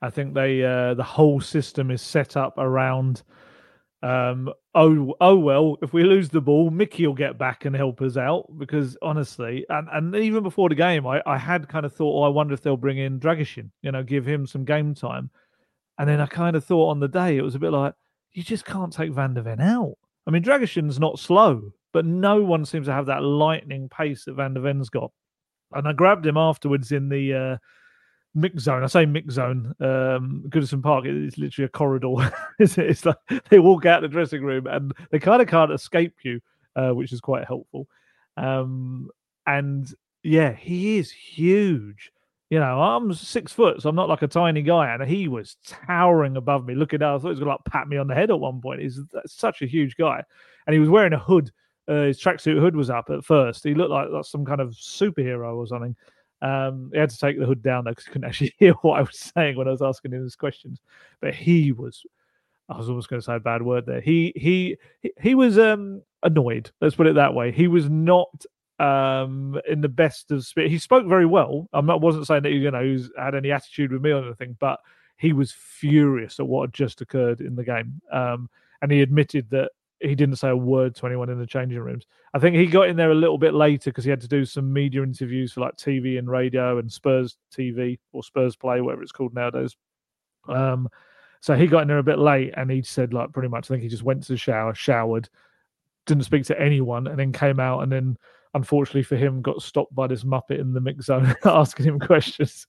I think they uh, the whole system is set up around um, oh, oh well, if we lose the ball, Mickey will get back and help us out because honestly, and, and even before the game, I, I had kind of thought, oh, I wonder if they'll bring in Dragusin, you know, give him some game time. And then I kind of thought on the day, it was a bit like, you just can't take Van der Ven out. I mean, Dragusin's not slow, but no one seems to have that lightning pace that Van der Ven's got. And I grabbed him afterwards in the uh, mix zone. I say mix zone. Um, Goodison Park is literally a corridor. [LAUGHS] it's, it's, like they walk out the dressing room and they kind of can't escape you, uh, which is quite helpful. Um, and yeah, he is huge. You know, I'm six foot, so I'm not like a tiny guy, and he was towering above me. Looking down, I thought he was gonna like pat me on the head at one point. He's such a huge guy, and he was wearing a hood. Uh, his tracksuit hood was up at first. He looked like, like some kind of superhero or something. Um, he had to take the hood down though because he couldn't actually [LAUGHS] hear what I was saying when I was asking him his questions. But he was, I was almost going to say a bad word there. He he he was um annoyed. Let's put it that way. He was not um in the best of spirit. He spoke very well. I'm not wasn't saying that you know he's had any attitude with me or anything, but he was furious at what had just occurred in the game. Um, and he admitted that he didn't say a word to anyone in the changing rooms. I think he got in there a little bit later because he had to do some media interviews for like TV and radio and Spurs TV or Spurs Play, whatever it's called nowadays. Um, so he got in there a bit late and he said like pretty much I think he just went to the shower, showered, didn't speak to anyone, and then came out and then unfortunately for him got stopped by this muppet in the mix zone [LAUGHS] asking him questions.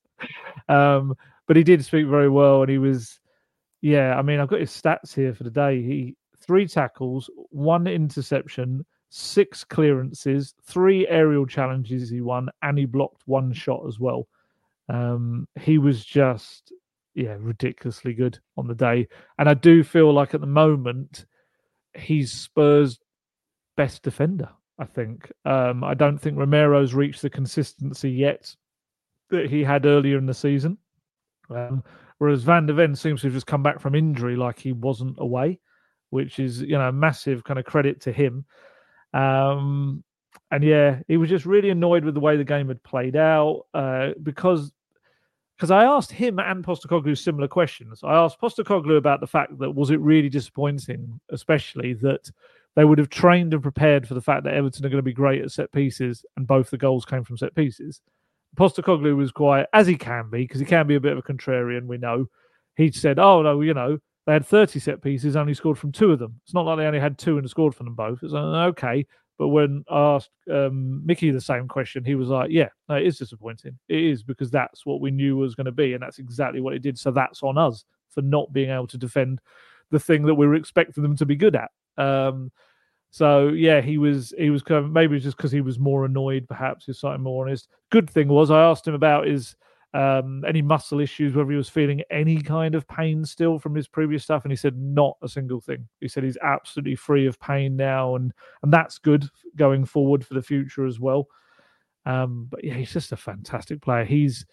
Um, but he did speak very well and he was yeah, I mean I've got his stats here for the day. He three tackles, one interception, six clearances, three aerial challenges he won, and he blocked one shot as well. Um, he was just yeah, ridiculously good on the day. And I do feel like at the moment he's Spurs' best defender. I think. Um, I don't think Romero's reached the consistency yet that he had earlier in the season. Um, whereas Van der Ven seems to have just come back from injury like he wasn't away, which is you know massive kind of credit to him. Um, and yeah, he was just really annoyed with the way the game had played out uh, because because I asked him and Postecoglou similar questions. I asked Postecoglou about the fact that was it really disappointing, especially that they would have trained and prepared for the fact that Everton are going to be great at set pieces, and both the goals came from set pieces. Postecoglou was quite, as he can be, because he can be a bit of a contrarian, we know. He said, Oh, no, you know, they had 30 set pieces, only scored from two of them. It's not like they only had two and scored from them both. It's okay. But when I asked um, Mickey the same question, he was like, Yeah, no, it is disappointing. It is because that's what we knew was going to be. And that's exactly what it did. So that's on us for not being able to defend the thing that we were expecting them to be good at. Um, so yeah, he was he was kind of, maybe just because he was more annoyed, perhaps he's slightly more honest. Good thing was I asked him about his um, any muscle issues, whether he was feeling any kind of pain still from his previous stuff, and he said not a single thing. He said he's absolutely free of pain now, and and that's good going forward for the future as well. Um, but yeah, he's just a fantastic player. He's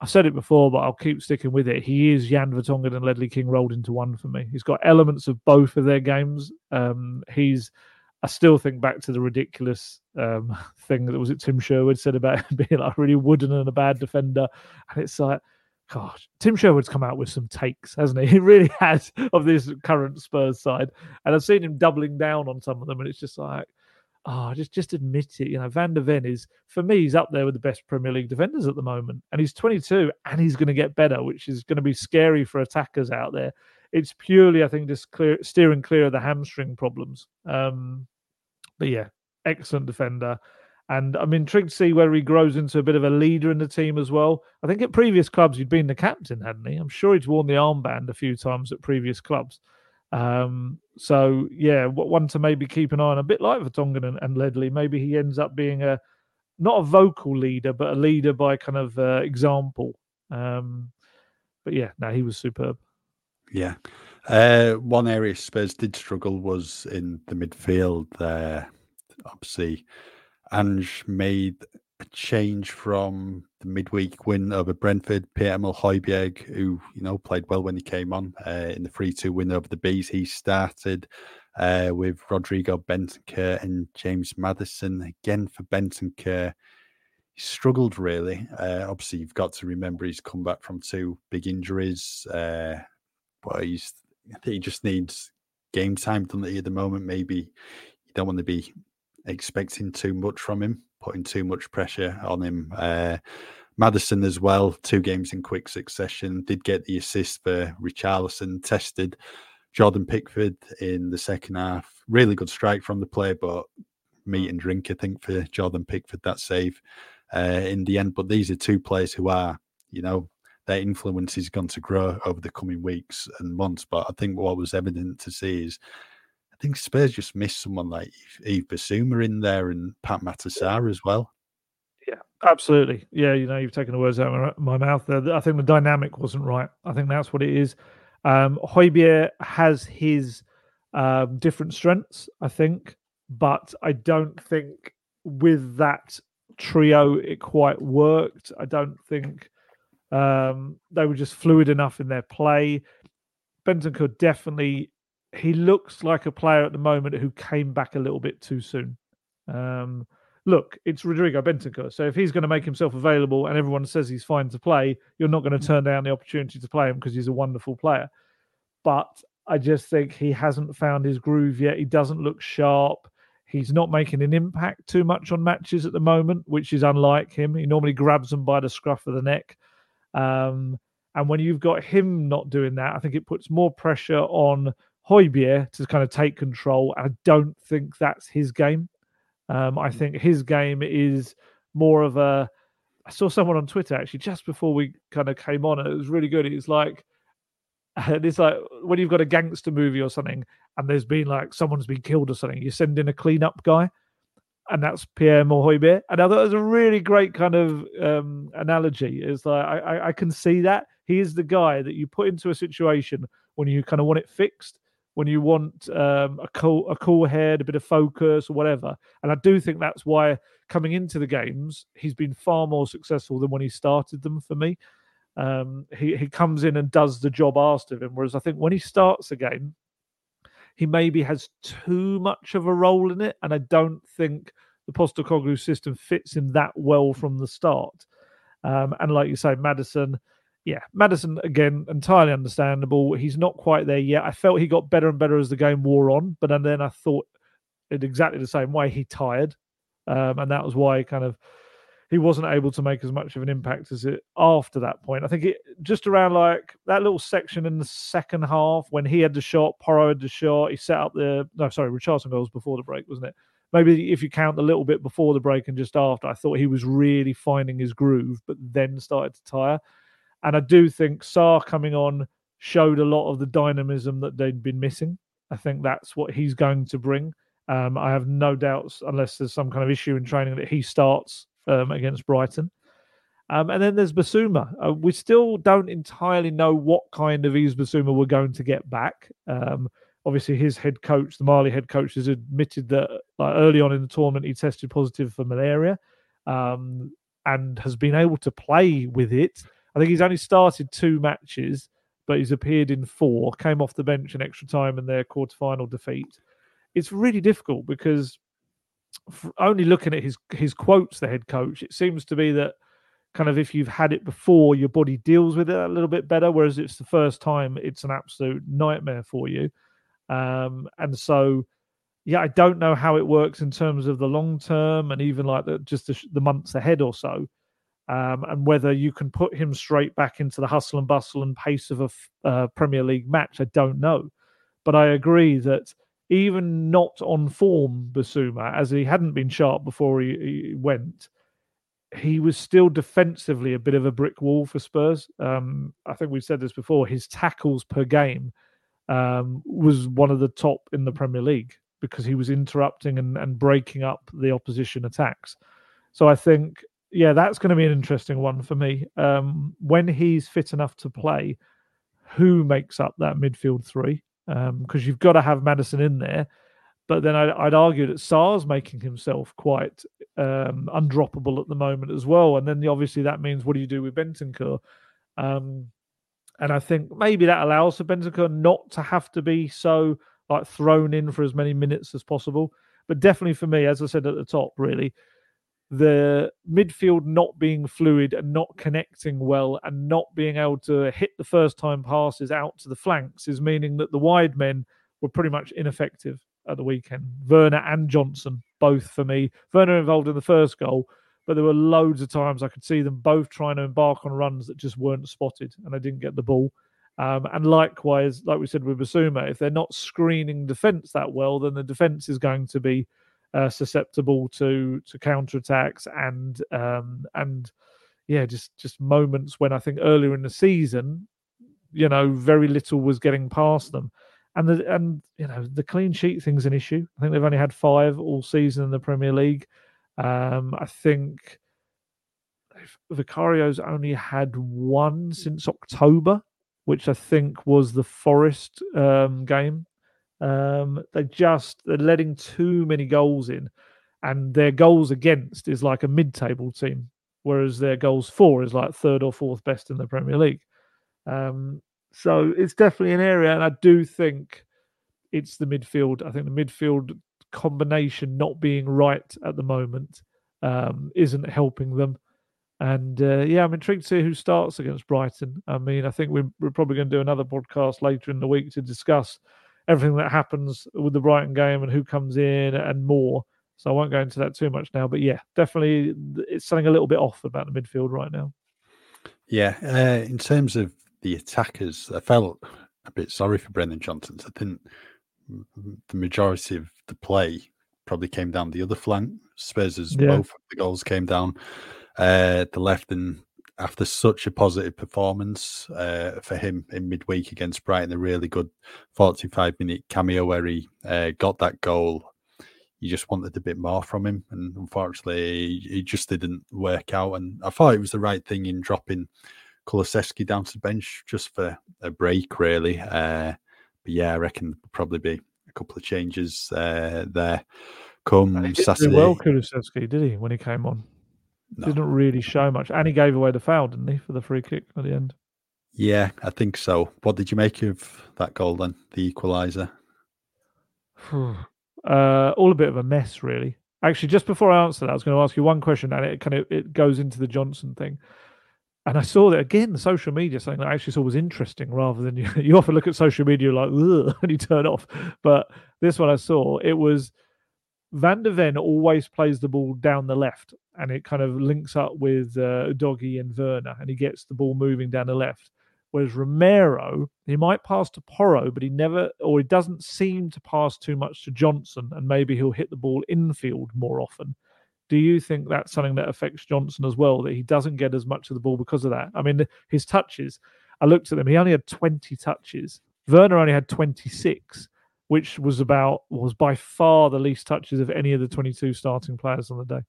I said it before, but I'll keep sticking with it. He is Jan Vertonghen and Ledley King rolled into one for me. He's got elements of both of their games. Um, he's, I still think back to the ridiculous um, [LAUGHS] thing that was it Tim Sherwood said about [LAUGHS] being like really wooden and a bad defender, and it's like, gosh, Tim Sherwood's come out with some takes, hasn't he? [LAUGHS] He really has of this current Spurs side, and I've seen him doubling down on some of them, and it's just like, oh, just just admit it. You know, Van der Ven is for me, he's up there with the best Premier League defenders at the moment, and he's 22, and he's going to get better, which is going to be scary for attackers out there. It's purely, I think, just clear, steering clear of the hamstring problems. Um, but yeah, excellent defender. And I'm intrigued to see whether he grows into a bit of a leader in the team as well. I think at previous clubs he'd been the captain, hadn't he? I'm sure he'd worn the armband a few times at previous clubs. Um, so yeah, one to maybe keep an eye on, a bit like Vertonghen and, and Ledley. Maybe he ends up being a not a vocal leader, but a leader by kind of uh, example. Um, but yeah, no, he was superb. Yeah. Uh, one area Spurs did struggle was in the midfield. There, obviously, Ange made a change from the midweek win over Brentford. Pierre-Emile Højbjerg, who you know played well when he came on uh, in the three-two win over the Bees, he started uh, with Rodrigo Bentancur and James Maddison again for Bentancur. He struggled really. Uh, obviously, you've got to remember he's come back from two big injuries, uh, but he's I think he just needs game time, doesn't he? At the moment, maybe you don't want to be expecting too much from him putting too much pressure on him. Uh, Maddison as well, two games in quick succession, did get the assist for Richarlison, tested Jordan Pickford in the second half. Really good strike from the play, but meat and drink, I think, for Jordan Pickford, that save uh, in the end. But these are two players who are, you know, their influence is going to grow over the coming weeks and months. But I think what was evident to see is I think Spurs just missed someone like Yves Bissouma in there and Pape Matar Sarr as well. Yeah, absolutely. Yeah, you know, you've taken the words out of my mouth there. I think the dynamic wasn't right. I think that's what it is. Um, Højbjerg has his um, different strengths, I think, but I don't think with that trio it quite worked. I don't think um, they were just fluid enough in their play. Bentancur definitely he looks like a player at the moment who came back a little bit too soon. Um, look, it's Rodrigo Bentancur. So if he's going to make himself available and everyone says he's fine to play, you're not going to turn down the opportunity to play him because he's a wonderful player. But I just think he hasn't found his groove yet. He doesn't look sharp. He's not making an impact too much on matches at the moment, which is unlike him. He normally grabs them by the scruff of the neck. Um, and when you've got him not doing that, I think it puts more pressure on Højbjerg to kind of take control. I don't think that's his game. Um, I mm. think his game is more of a. I saw someone on Twitter actually just before we kind of came on, and it was really good. It's like, [LAUGHS] and it's like when you've got a gangster movie or something, and there's been like someone's been killed or something, you send in a cleanup guy, and that's Pierre Højbjerg. And I thought it was a really great kind of um, analogy. It's like I, I, I can see that he is the guy that you put into a situation when you kind of want it fixed, when you want um, a cool a cool head, a bit of focus or whatever. And I do think that's why coming into the games he's been far more successful than when he started them for me. Um, he he comes in and does the job asked of him, whereas I think when he starts a game, he maybe has too much of a role in it, and I don't think the Postecoglou system fits him that well from the start. Um, and like you say, Maddison, yeah, Maddison again, entirely understandable. He's not quite there yet. I felt he got better and better as the game wore on, but and then I thought in exactly the same way he tired, um, and that was why kind of he wasn't able to make as much of an impact as it after that point. I think it just around like that little section in the second half when he had the shot, Porro had the shot, he set up the no, sorry, Richarlison goals before the break, wasn't it? Maybe if you count a little bit before the break and just after, I thought he was really finding his groove, but then started to tire. And I do think Sarr coming on showed a lot of the dynamism that they'd been missing. I think that's what he's going to bring. Um, I have no doubts, unless there's some kind of issue in training, that he starts um, against Brighton. Um, and then there's Bissouma. Uh, we still don't entirely know what kind of Yves Bissouma we're going to get back. Um, obviously, his head coach, the Mali head coach, has admitted that like, early on in the tournament he tested positive for malaria um, and has been able to play with it. I think he's only started two matches, but he's appeared in four, came off the bench in extra time in their quarterfinal defeat. It's really difficult because only looking at his his quotes, the head coach, it seems to be that kind of if you've had it before, your body deals with it a little bit better. Whereas it's the first time, it's an absolute nightmare for you. Um, and so, yeah, I don't know how it works in terms of the long term and even like the, just the, the months ahead or so. Um, and whether you can put him straight back into the hustle and bustle and pace of a uh, Premier League match, I don't know. But I agree that even not on form, Bissouma, as he hadn't been sharp before he, he, went, he was still defensively a bit of a brick wall for Spurs. Um, I think we've said this before. His tackles per game um, was one of the top in the Premier League because he was interrupting and, and breaking up the opposition attacks. So I think, yeah, that's going to be an interesting one for me. Um, when he's fit enough to play, who makes up that midfield three? Because um, you've got to have Maddison in there. But then I'd, I'd argue that Sarr's making himself quite um, undroppable at the moment as well. And then the, obviously that means what do you do with Bentancur? Um, and I think maybe that allows for Bentancur not to have to be so like thrown in for as many minutes as possible. But definitely for me, as I said at the top, really, the midfield not being fluid and not connecting well and not being able to hit the first time passes out to the flanks is meaning that the wide men were pretty much ineffective at the weekend. Werner and Johnson, both for me. Werner involved in the first goal, but there were loads of times I could see them both trying to embark on runs that just weren't spotted and they didn't get the ball. Um, and likewise, like we said with Bissouma, if they're not screening defence that well, then the defence is going to be uh, susceptible to to counterattacks and um, and yeah, just just moments when I think earlier in the season, you know, very little was getting past them. And the and you know the clean sheet thing's an issue. I think they've only had five all season in the Premier League. Um, I think Vicario's only had one since October, which I think was the Forest um, game um, they just they're letting too many goals in, and their goals against is like a mid-table team, whereas their goals for is like third or fourth best in the Premier League. Um, so it's definitely an area, and I do think it's the midfield. I think the midfield combination not being right at the moment um, isn't helping them. And uh, yeah, I'm intrigued to see who starts against Brighton. I mean, I think we're, we're probably going to do another podcast later in the week to discuss everything that happens with the Brighton game and who comes in and more. So I won't go into that too much now. But yeah, definitely it's something a little bit off about the midfield right now. Yeah. Uh, in terms of the attackers, I felt a bit sorry for Brennan Johnson. I think the majority of the play probably came down the other flank. Spurs' yeah. both of the goals came down uh, the left and after such a positive performance uh, for him in midweek against Brighton, a really good 45 minute cameo where he uh, got that goal. You just wanted a bit more from him, and unfortunately, it just didn't work out. And I thought it was the right thing in dropping Kulusevski down to the bench just for a break, really. Uh, but yeah, I reckon there'll probably be a couple of changes uh, there. Come he Saturday. well, Kulusevski, did he, when he came on? No. Didn't really show much. And he gave away the foul, didn't he, for the free kick at the end? Yeah, I think so. What did you make of that goal then, the equaliser? [SIGHS] uh, all a bit of a mess, really. Actually, just before I answer that, I was going to ask you one question, and it kind of it goes into the Johnson thing. And I saw that again, the social media something that I actually saw was interesting rather than [LAUGHS] you, you often look at social media like, [LAUGHS] and you turn off. But this one I saw, it was Van der Ven always plays the ball down the left and it kind of links up with uh, Doggy and Werner and he gets the ball moving down the left. Whereas Romero, he might pass to Porro, but he never, or he doesn't seem to pass too much to Johnson, and maybe he'll hit the ball infield more often. Do you think that's something that affects Johnson as well, that he doesn't get as much of the ball because of that? I mean, his touches, I looked at them, he only had 20 touches. Werner only had 26, which was about, was by far the least touches of any of the 22 starting players on the day.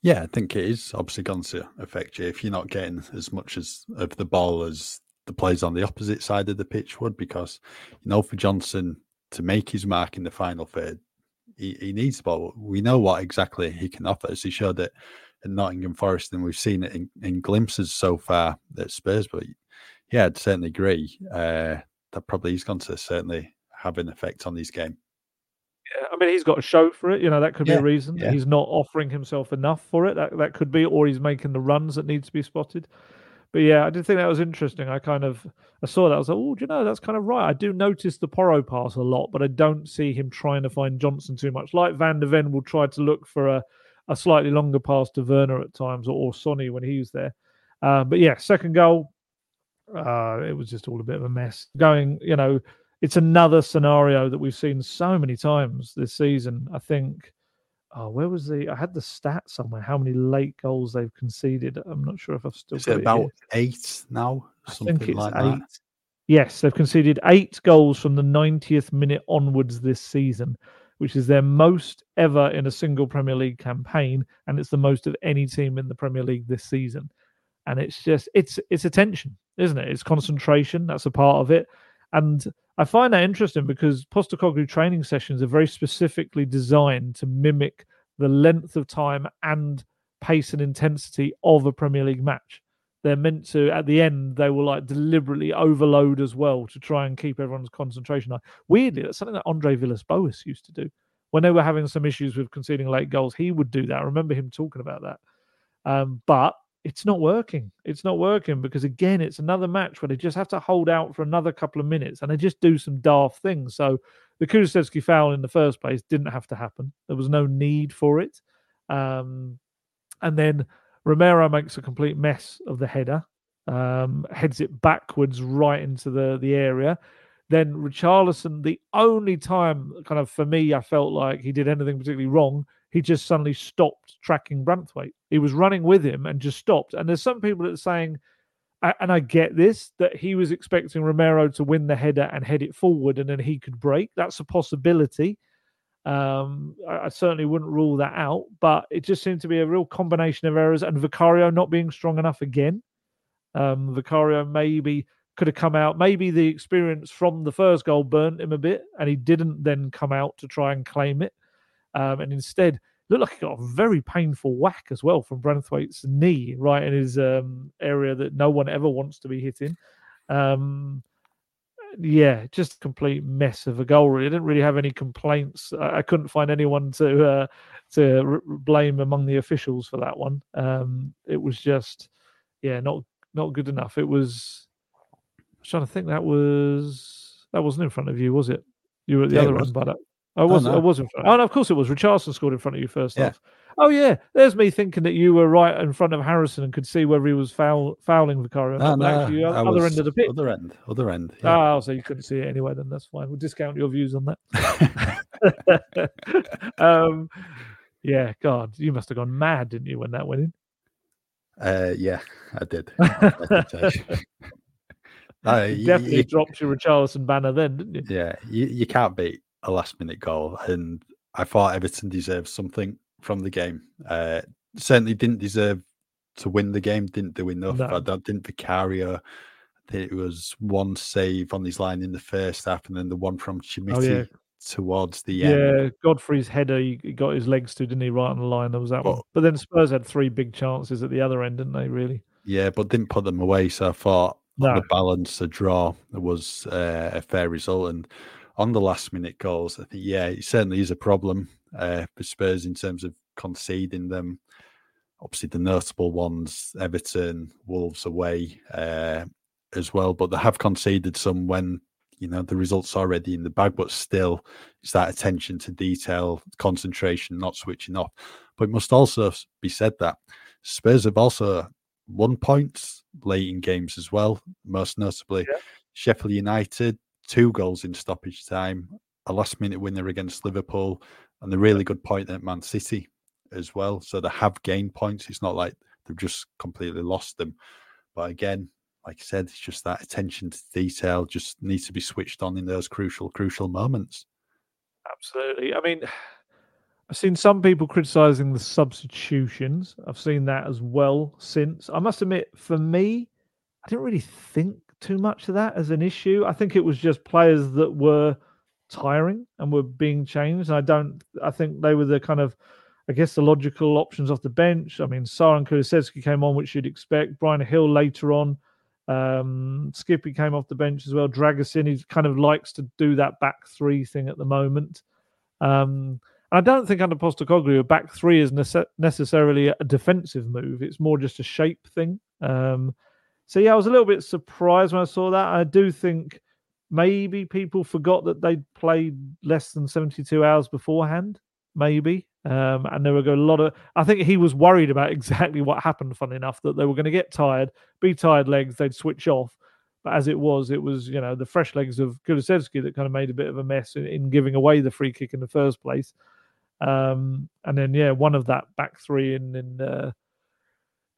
Yeah, I think it is obviously going to affect you if you're not getting as much as of the ball as the players on the opposite side of the pitch would, because you know for Johnson to make his mark in the final third, he, he needs the ball. We know what exactly he can offer, as he showed it at Nottingham Forest, and we've seen it in, in glimpses so far at Spurs. But yeah, I'd certainly agree uh, that probably he's going to certainly have an effect on his game. Yeah, I mean, he's got a show for it. You know, that could yeah, be a reason. Yeah. He's not offering himself enough for it. That that could be, or he's making the runs that need to be spotted. But yeah, I did think that was interesting. I kind of I saw that. I was like, oh, do you know, that's kind of right. I do notice the Porro pass a lot, but I don't see him trying to find Johnson too much. Like Van der Ven will try to look for a, a slightly longer pass to Werner at times, or, or Sonny when he was there. Uh, but yeah, second goal, uh, it was just all a bit of a mess. Going, you know, it's another scenario that we've seen so many times this season. I think. Oh, where was the? I had the stat somewhere. How many late goals they've conceded? I'm not sure if I've still. Is it about it eight now? Something I think it's like eight. That. Yes, they've conceded eight goals from the 90th minute onwards this season, which is their most ever in a single Premier League campaign, and it's the most of any team in the Premier League this season. And it's just it's it's attention, isn't it? It's concentration. That's a part of it. And I find that interesting because Postecoglou training sessions are very specifically designed to mimic the length of time and pace and intensity of a Premier League match. They're meant to, at the end, they will like deliberately overload as well to try and keep everyone's concentration high. Weirdly, that's something that Andre Villas-Boas used to do. When they were having some issues with conceding late goals, he would do that. I remember him talking about that. Um, but it's not working. It's not working because again, it's another match where they just have to hold out for another couple of minutes and they just do some daft things. So the Kulusevski foul in the first place didn't have to happen. There was no need for it. Um, and then Romero makes a complete mess of the header, um, heads it backwards right into the the area. Then Richarlison, the only time kind of for me, I felt like he did anything particularly wrong he just suddenly stopped tracking Branthwaite. He was running with him and just stopped. And there's some people that are saying, and I get this, that he was expecting Romero to win the header and head it forward and then he could break. That's a possibility. Um, I, I, certainly wouldn't rule that out, but it just seemed to be a real combination of errors and Vicario not being strong enough again. Um, Vicario maybe could have come out. Maybe the experience from the first goal burnt him a bit and he didn't then come out to try and claim it um, and instead looked like he got a very painful whack as well from Branthwaite's knee, right in his um, area that no one ever wants to be hitting. Um, yeah, just a complete mess of a goal. Really, I didn't really have any complaints. I, I couldn't find anyone to uh, to r- blame among the officials for that one. Um, it was just, yeah, not not good enough. It was. I was trying to think. That was that wasn't in front of you, was it? You were at the yeah, other end, but I was, oh, no. I was in front. Oh, no, of course it was. Richardson scored in front of you first yeah. Oh yeah, there's me thinking that you were right in front of Harrison and could see whether he was foul, fouling Vicario. No, no, actually, other end of the pitch. Other end, other end. Yeah. Oh, so you couldn't see it anyway. Then that's fine. We'll discount your views on that. [LAUGHS] um, yeah, God, you must have gone mad, didn't you, when that went in? Uh, yeah, I did. [LAUGHS] uh, [LAUGHS] you definitely you, dropped your Richarlison banner then, didn't you? Yeah, you, you can't beat a last minute goal, and I thought Everton deserved something from the game. Uh, certainly didn't deserve to win the game. Didn't do enough. No. I think Vicario. It was one save on his line in the first half, and then the one from Chermiti Oh, yeah. towards the Yeah, end. Godfrey's header, he got his legs to, didn't he? Right on the line. There was that one. But- But then Spurs had three big chances at the other end, didn't they? Really? Yeah, but didn't put them away. So I thought No. the balance, the draw was uh, a fair result. And on the last minute goals, I think, yeah, it certainly is a problem uh, for Spurs in terms of conceding them. Obviously, the notable ones, Everton, Wolves away uh, as well, but they have conceded some when, you know, the result's are already in the bag, but still, it's that attention to detail, concentration, not switching off. But it must also be said that Spurs have also won points late in games as well, most notably Yeah. Sheffield United, two goals in stoppage time, a last minute winner against Liverpool, and the really good point at Man City as well. So they have gained points. It's not like they've just completely lost them. But again, like I said, it's just that attention to detail just needs to be switched on in those crucial, crucial moments. Absolutely. I mean, [SIGHS] I've seen some people criticizing the substitutions. I've seen that as well since. I must admit, for me, I didn't really think too much of that as an issue. I think it was just players that were tiring and were being changed. And I don't, I think they were the kind of, I guess, the logical options off the bench. I mean, Saran Kulusevski came on, which you'd expect. Bryan Gil later on. Um, Skippy came off the bench as well. Dragusin, he kind of likes to do that back three thing at the moment. Um, I don't think under Postecoglou, a back three is nece- necessarily a defensive move. It's more just a shape thing. Um, so yeah, I was a little bit surprised when I saw that. I do think maybe people forgot that they'd played less than 72 hours beforehand. Maybe. Um, and there were a lot of. I think he was worried about [LAUGHS] exactly what happened. Fun enough, that they were going to get tired, be tired legs, they'd switch off. But as it was, it was you know the fresh legs of Kulusevski that kind of made a bit of a mess in, in giving away the free kick in the first place. Um, and then yeah, one of that back three in in uh,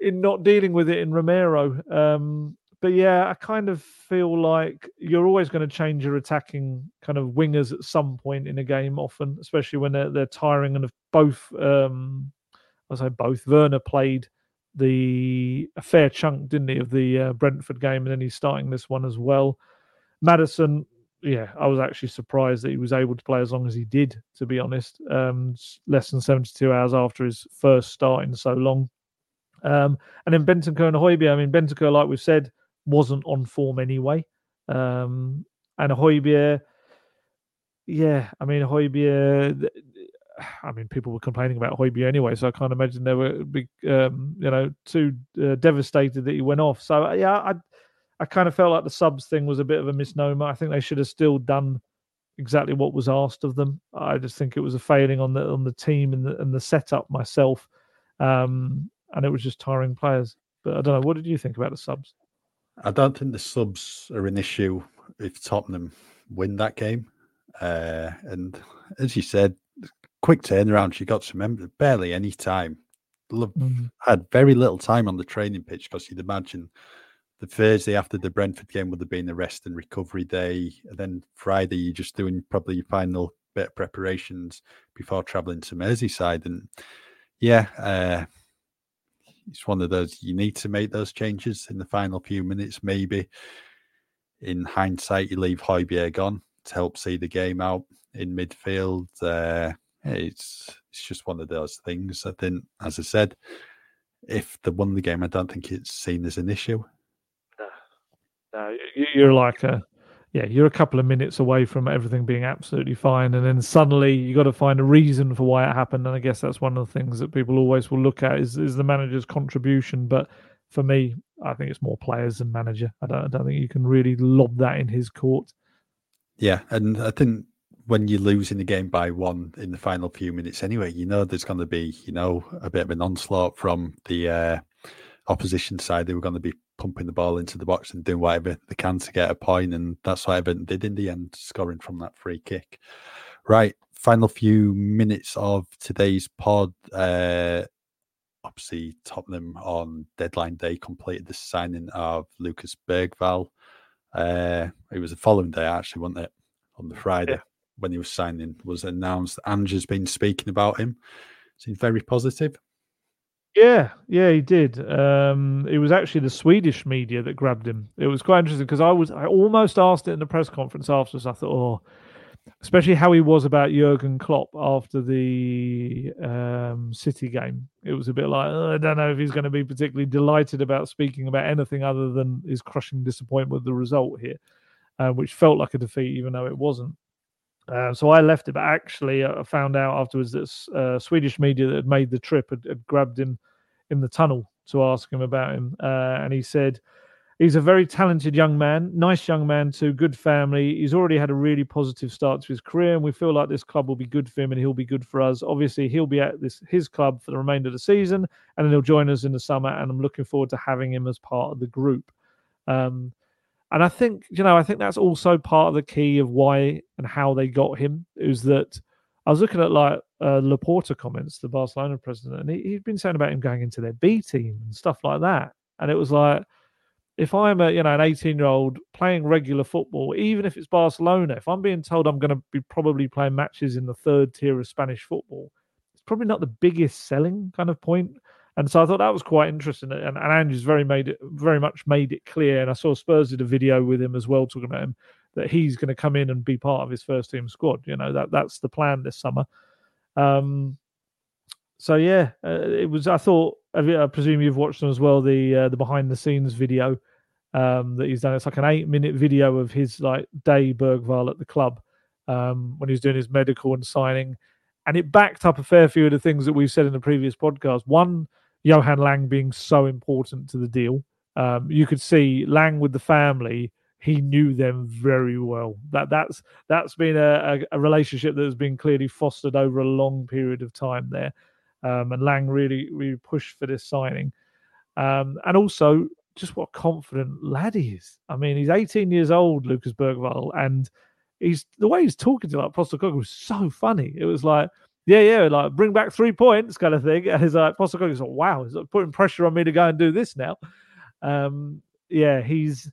in not dealing with it in Romero. Um, but yeah, I kind of feel like you're always going to change your attacking kind of wingers at some point in a game, often, especially when they're, they're tiring and have both. Um, I say both. Werner played the a fair chunk, didn't he, of the uh, Brentford game, and then he's starting this one as well. Maddison, yeah, I was actually surprised that he was able to play as long as he did. To be honest, um, less than seventy-two hours after his first start in so long. Um, and then Bentancur and Højbjerg. I mean, Bentancur, like we've said, wasn't on form anyway. Um, and Højbjerg, yeah, I mean, Højbjerg, I mean, people were complaining about Højbjerg anyway, so I can't imagine they were big, um, you know, too uh, devastated that he went off. So uh, yeah, I, I kind of felt like the subs thing was a bit of a misnomer. I think they should have still done exactly what was asked of them. I just think it was a failing on the on the team and the and the setup myself, um, and it was just tiring players. But I don't know. What did you think about the subs? I don't think the subs are an issue if Tottenham win that game. Uh, and as you said, quick turnaround. She got to remember barely any time. Lo- Had very little time on the training pitch because you'd imagine the Thursday after the Brentford game would have been a rest and recovery day. And then Friday, you're just doing probably your final bit of preparations before traveling to Merseyside. And yeah, uh, it's one of those you need to make those changes in the final few minutes. Maybe in hindsight, you leave Højbjerg on to help see the game out in midfield. Uh, it's it's just one of those things. I think, as I said, if they won the game, I don't think it's seen as an issue. No, you- you're like a, yeah, you're a couple of minutes away from everything being absolutely fine, and then suddenly you got to find a reason for why it happened. And I guess that's one of the things that people always will look at is is the manager's contribution. But for me, I think it's more players than manager. I don't, I don't think you can really lob that in his court. Yeah, and I think when you're losing the game by one in the final few minutes, anyway, you know there's going to be you know a bit of an onslaught from the uh, opposition side. They were going to be pumping the ball into the box and doing whatever they can to get a point, and that's what Everton did in the end, scoring from that free kick. Right, final few minutes of today's pod. Uh, obviously, Tottenham on deadline day completed the signing of Lucas Bergvall. Uh, it was the following day, actually, wasn't it? On the Friday Yeah. when he was signing, was announced. Ange's been speaking about him. Seems very positive. Yeah, yeah, he did. Um, it was actually the Swedish media that grabbed him. It was quite interesting because I was I almost asked it in the press conference afterwards. I thought, oh, especially how he was about Jurgen Klopp after the um, City game. It was a bit like oh, I don't know if he's going to be particularly delighted about speaking about anything other than his crushing disappointment with the result here, uh, which felt like a defeat, even though it wasn't. Uh, so I left it, but actually I found out afterwards that uh, Swedish media that had made the trip had, had, grabbed him in the tunnel to ask him about him, uh, and he said He's a very talented young man, nice young man too, good family. He's already had a really positive start to his career, and we feel like this club will be good for him and he'll be good for us. Obviously, he'll be at this his club for the remainder of the season, and then he'll join us in the summer. And I'm looking forward to having him as part of the group. Um, and I think you know, I think that's also part of the key of why and how they got him is that I was looking at like uh, Laporta comments, the Barcelona president, and he, he'd been saying about him going into their B team and stuff like that, and it was like if I'm a you know an 18 year old playing regular football, even if it's Barcelona, if I'm being told I'm going to be probably playing matches in the third tier of Spanish football, it's probably not the biggest selling kind of point. And so I thought that was quite interesting. And, and Andrew's very made it very much made it clear. And I saw Spurs did a video with him as well, talking about him that he's going to come in and be part of his first team squad. You know that that's the plan this summer. Um, so yeah, uh, it was. I thought. I presume you've watched them as well. The uh, the behind the scenes video um, that he's done. It's like an eight minute video of his like day Bergvall at the club um, when he was doing his medical and signing, and it backed up a fair few of the things that we've said in the previous podcast. One, Johan Lange being so important to the deal. Um, you could see Lange with the family. He knew them very well. That that's that's been a, a, a relationship that has been clearly fostered over a long period of time there. Um, and Lange really really pushed for this signing. Um, and also just what confident lad he is. I mean, he's 18 years old, Lucas Bergvall, and he's the way he's talking to like Postecoglou was so funny. It was like, yeah, yeah, like bring back three points kind of thing. [LAUGHS] And he's like, Postecoglou's like, wow, he's like putting pressure on me to go and do this now. Um, yeah, he's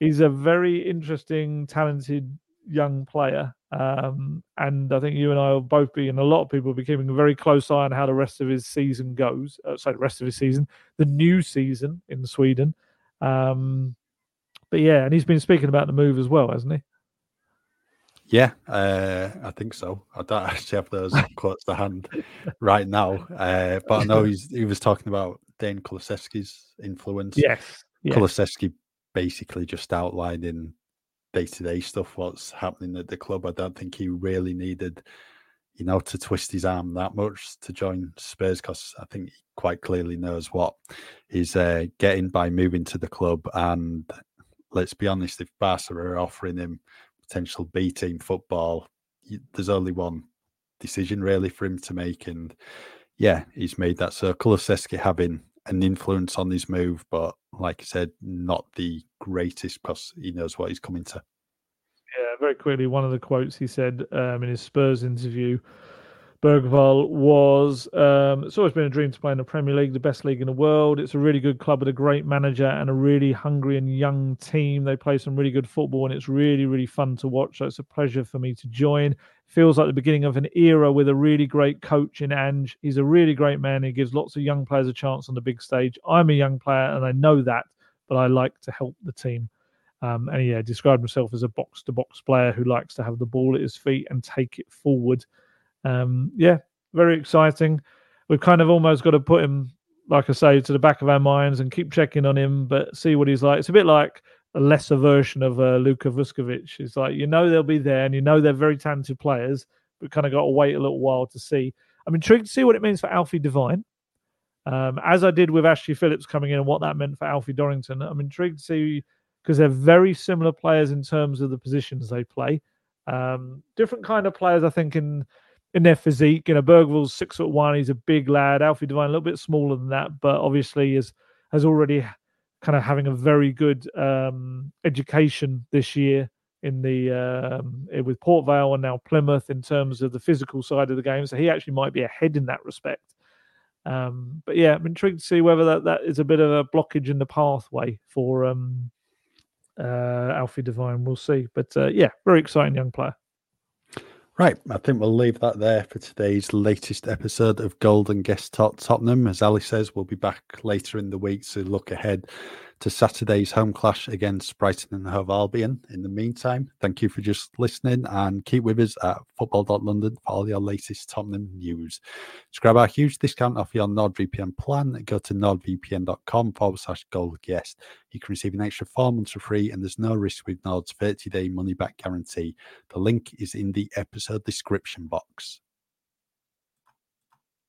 he's a very interesting, talented young player. Um, and I think you and I will both be, and a lot of people will be keeping a very close eye on how the rest of his season goes. Uh, sorry, the rest of his season, the new season in Sweden. Um, but yeah, and he's been speaking about the move as well, hasn't he? Yeah, uh, I think so. I don't [LAUGHS] actually have those [LAUGHS] quotes to hand right now, uh, but I know he's he was talking about Dejan Kulusevski's influence. Yes, yes. Kulusevski basically just outlining day to day stuff, what's happening at the club. I don't think he really needed, you know, to twist his arm that much to join Spurs because I think he quite clearly knows what he's uh, getting by moving to the club. And let's be honest, if Barca are offering him potential B team football, there's only one decision really for him to make. And yeah, he's made that. So Kulusevski having an influence on his move, but like I said, not the greatest because he knows what he's coming to. Yeah, very quickly, one of the quotes he said um, in his Spurs interview Bergvall was um, it's always been a dream to play in the Premier League, the best league in the world. It's a really good club with a great manager and a really hungry and young team. They play some really good football and it's really, really fun to watch. So it's a pleasure for me to join. Feels like the beginning of an era with a really great coach in Ange. He's a really great man. He gives lots of young players a chance on the big stage. I'm a young player and I know that, but I like to help the team. Um, and yeah, described himself as a box to box player who likes to have the ball at his feet and take it forward um, yeah, very exciting. We've kind of almost got to put him, like I say, to the back of our minds and keep checking on him, but see what he's like. It's a bit like a lesser version of uh, Luka Vuskovic. It's like you know they'll be there, and you know they're very talented players, but kind of got to wait a little while to see. I'm intrigued to see what it means for Alfie Devine. Um, as I did with Ashley Phillips coming in and what that meant for Alfie Dorrington. I'm intrigued to see because they're very similar players in terms of the positions they play. Um, different kind of players, I think, in in their physique. You know, Bergvall's six foot one. He's a big lad. Alfie Devine a little bit smaller than that, but obviously is has already kind of having a very good um, education this year in the um, eh, with Port Vale and now Plymouth in terms of the physical side of the game. So he actually might be ahead in that respect. Um, but yeah, I'm intrigued to see whether that, that is a bit of a blockage in the pathway for um, uh, Alfie Devine. We'll see. But uh, yeah, very exciting young player. Right, I think we'll leave that there for today's latest episode of Golden Guest Talk Tottenham. As Ali says, we'll be back later in the week to look ahead to Saturday's home clash against Brighton and Hove Albion. In the meantime, thank you for just listening and keep with us at football.london for all your latest Tottenham news. To grab our huge discount off your NordVPN plan, go to nordvpn.com forward slash gold guest. You can receive an extra four months for free, and there's no risk with Nord's 30 day money back guarantee. The link is in the episode description box.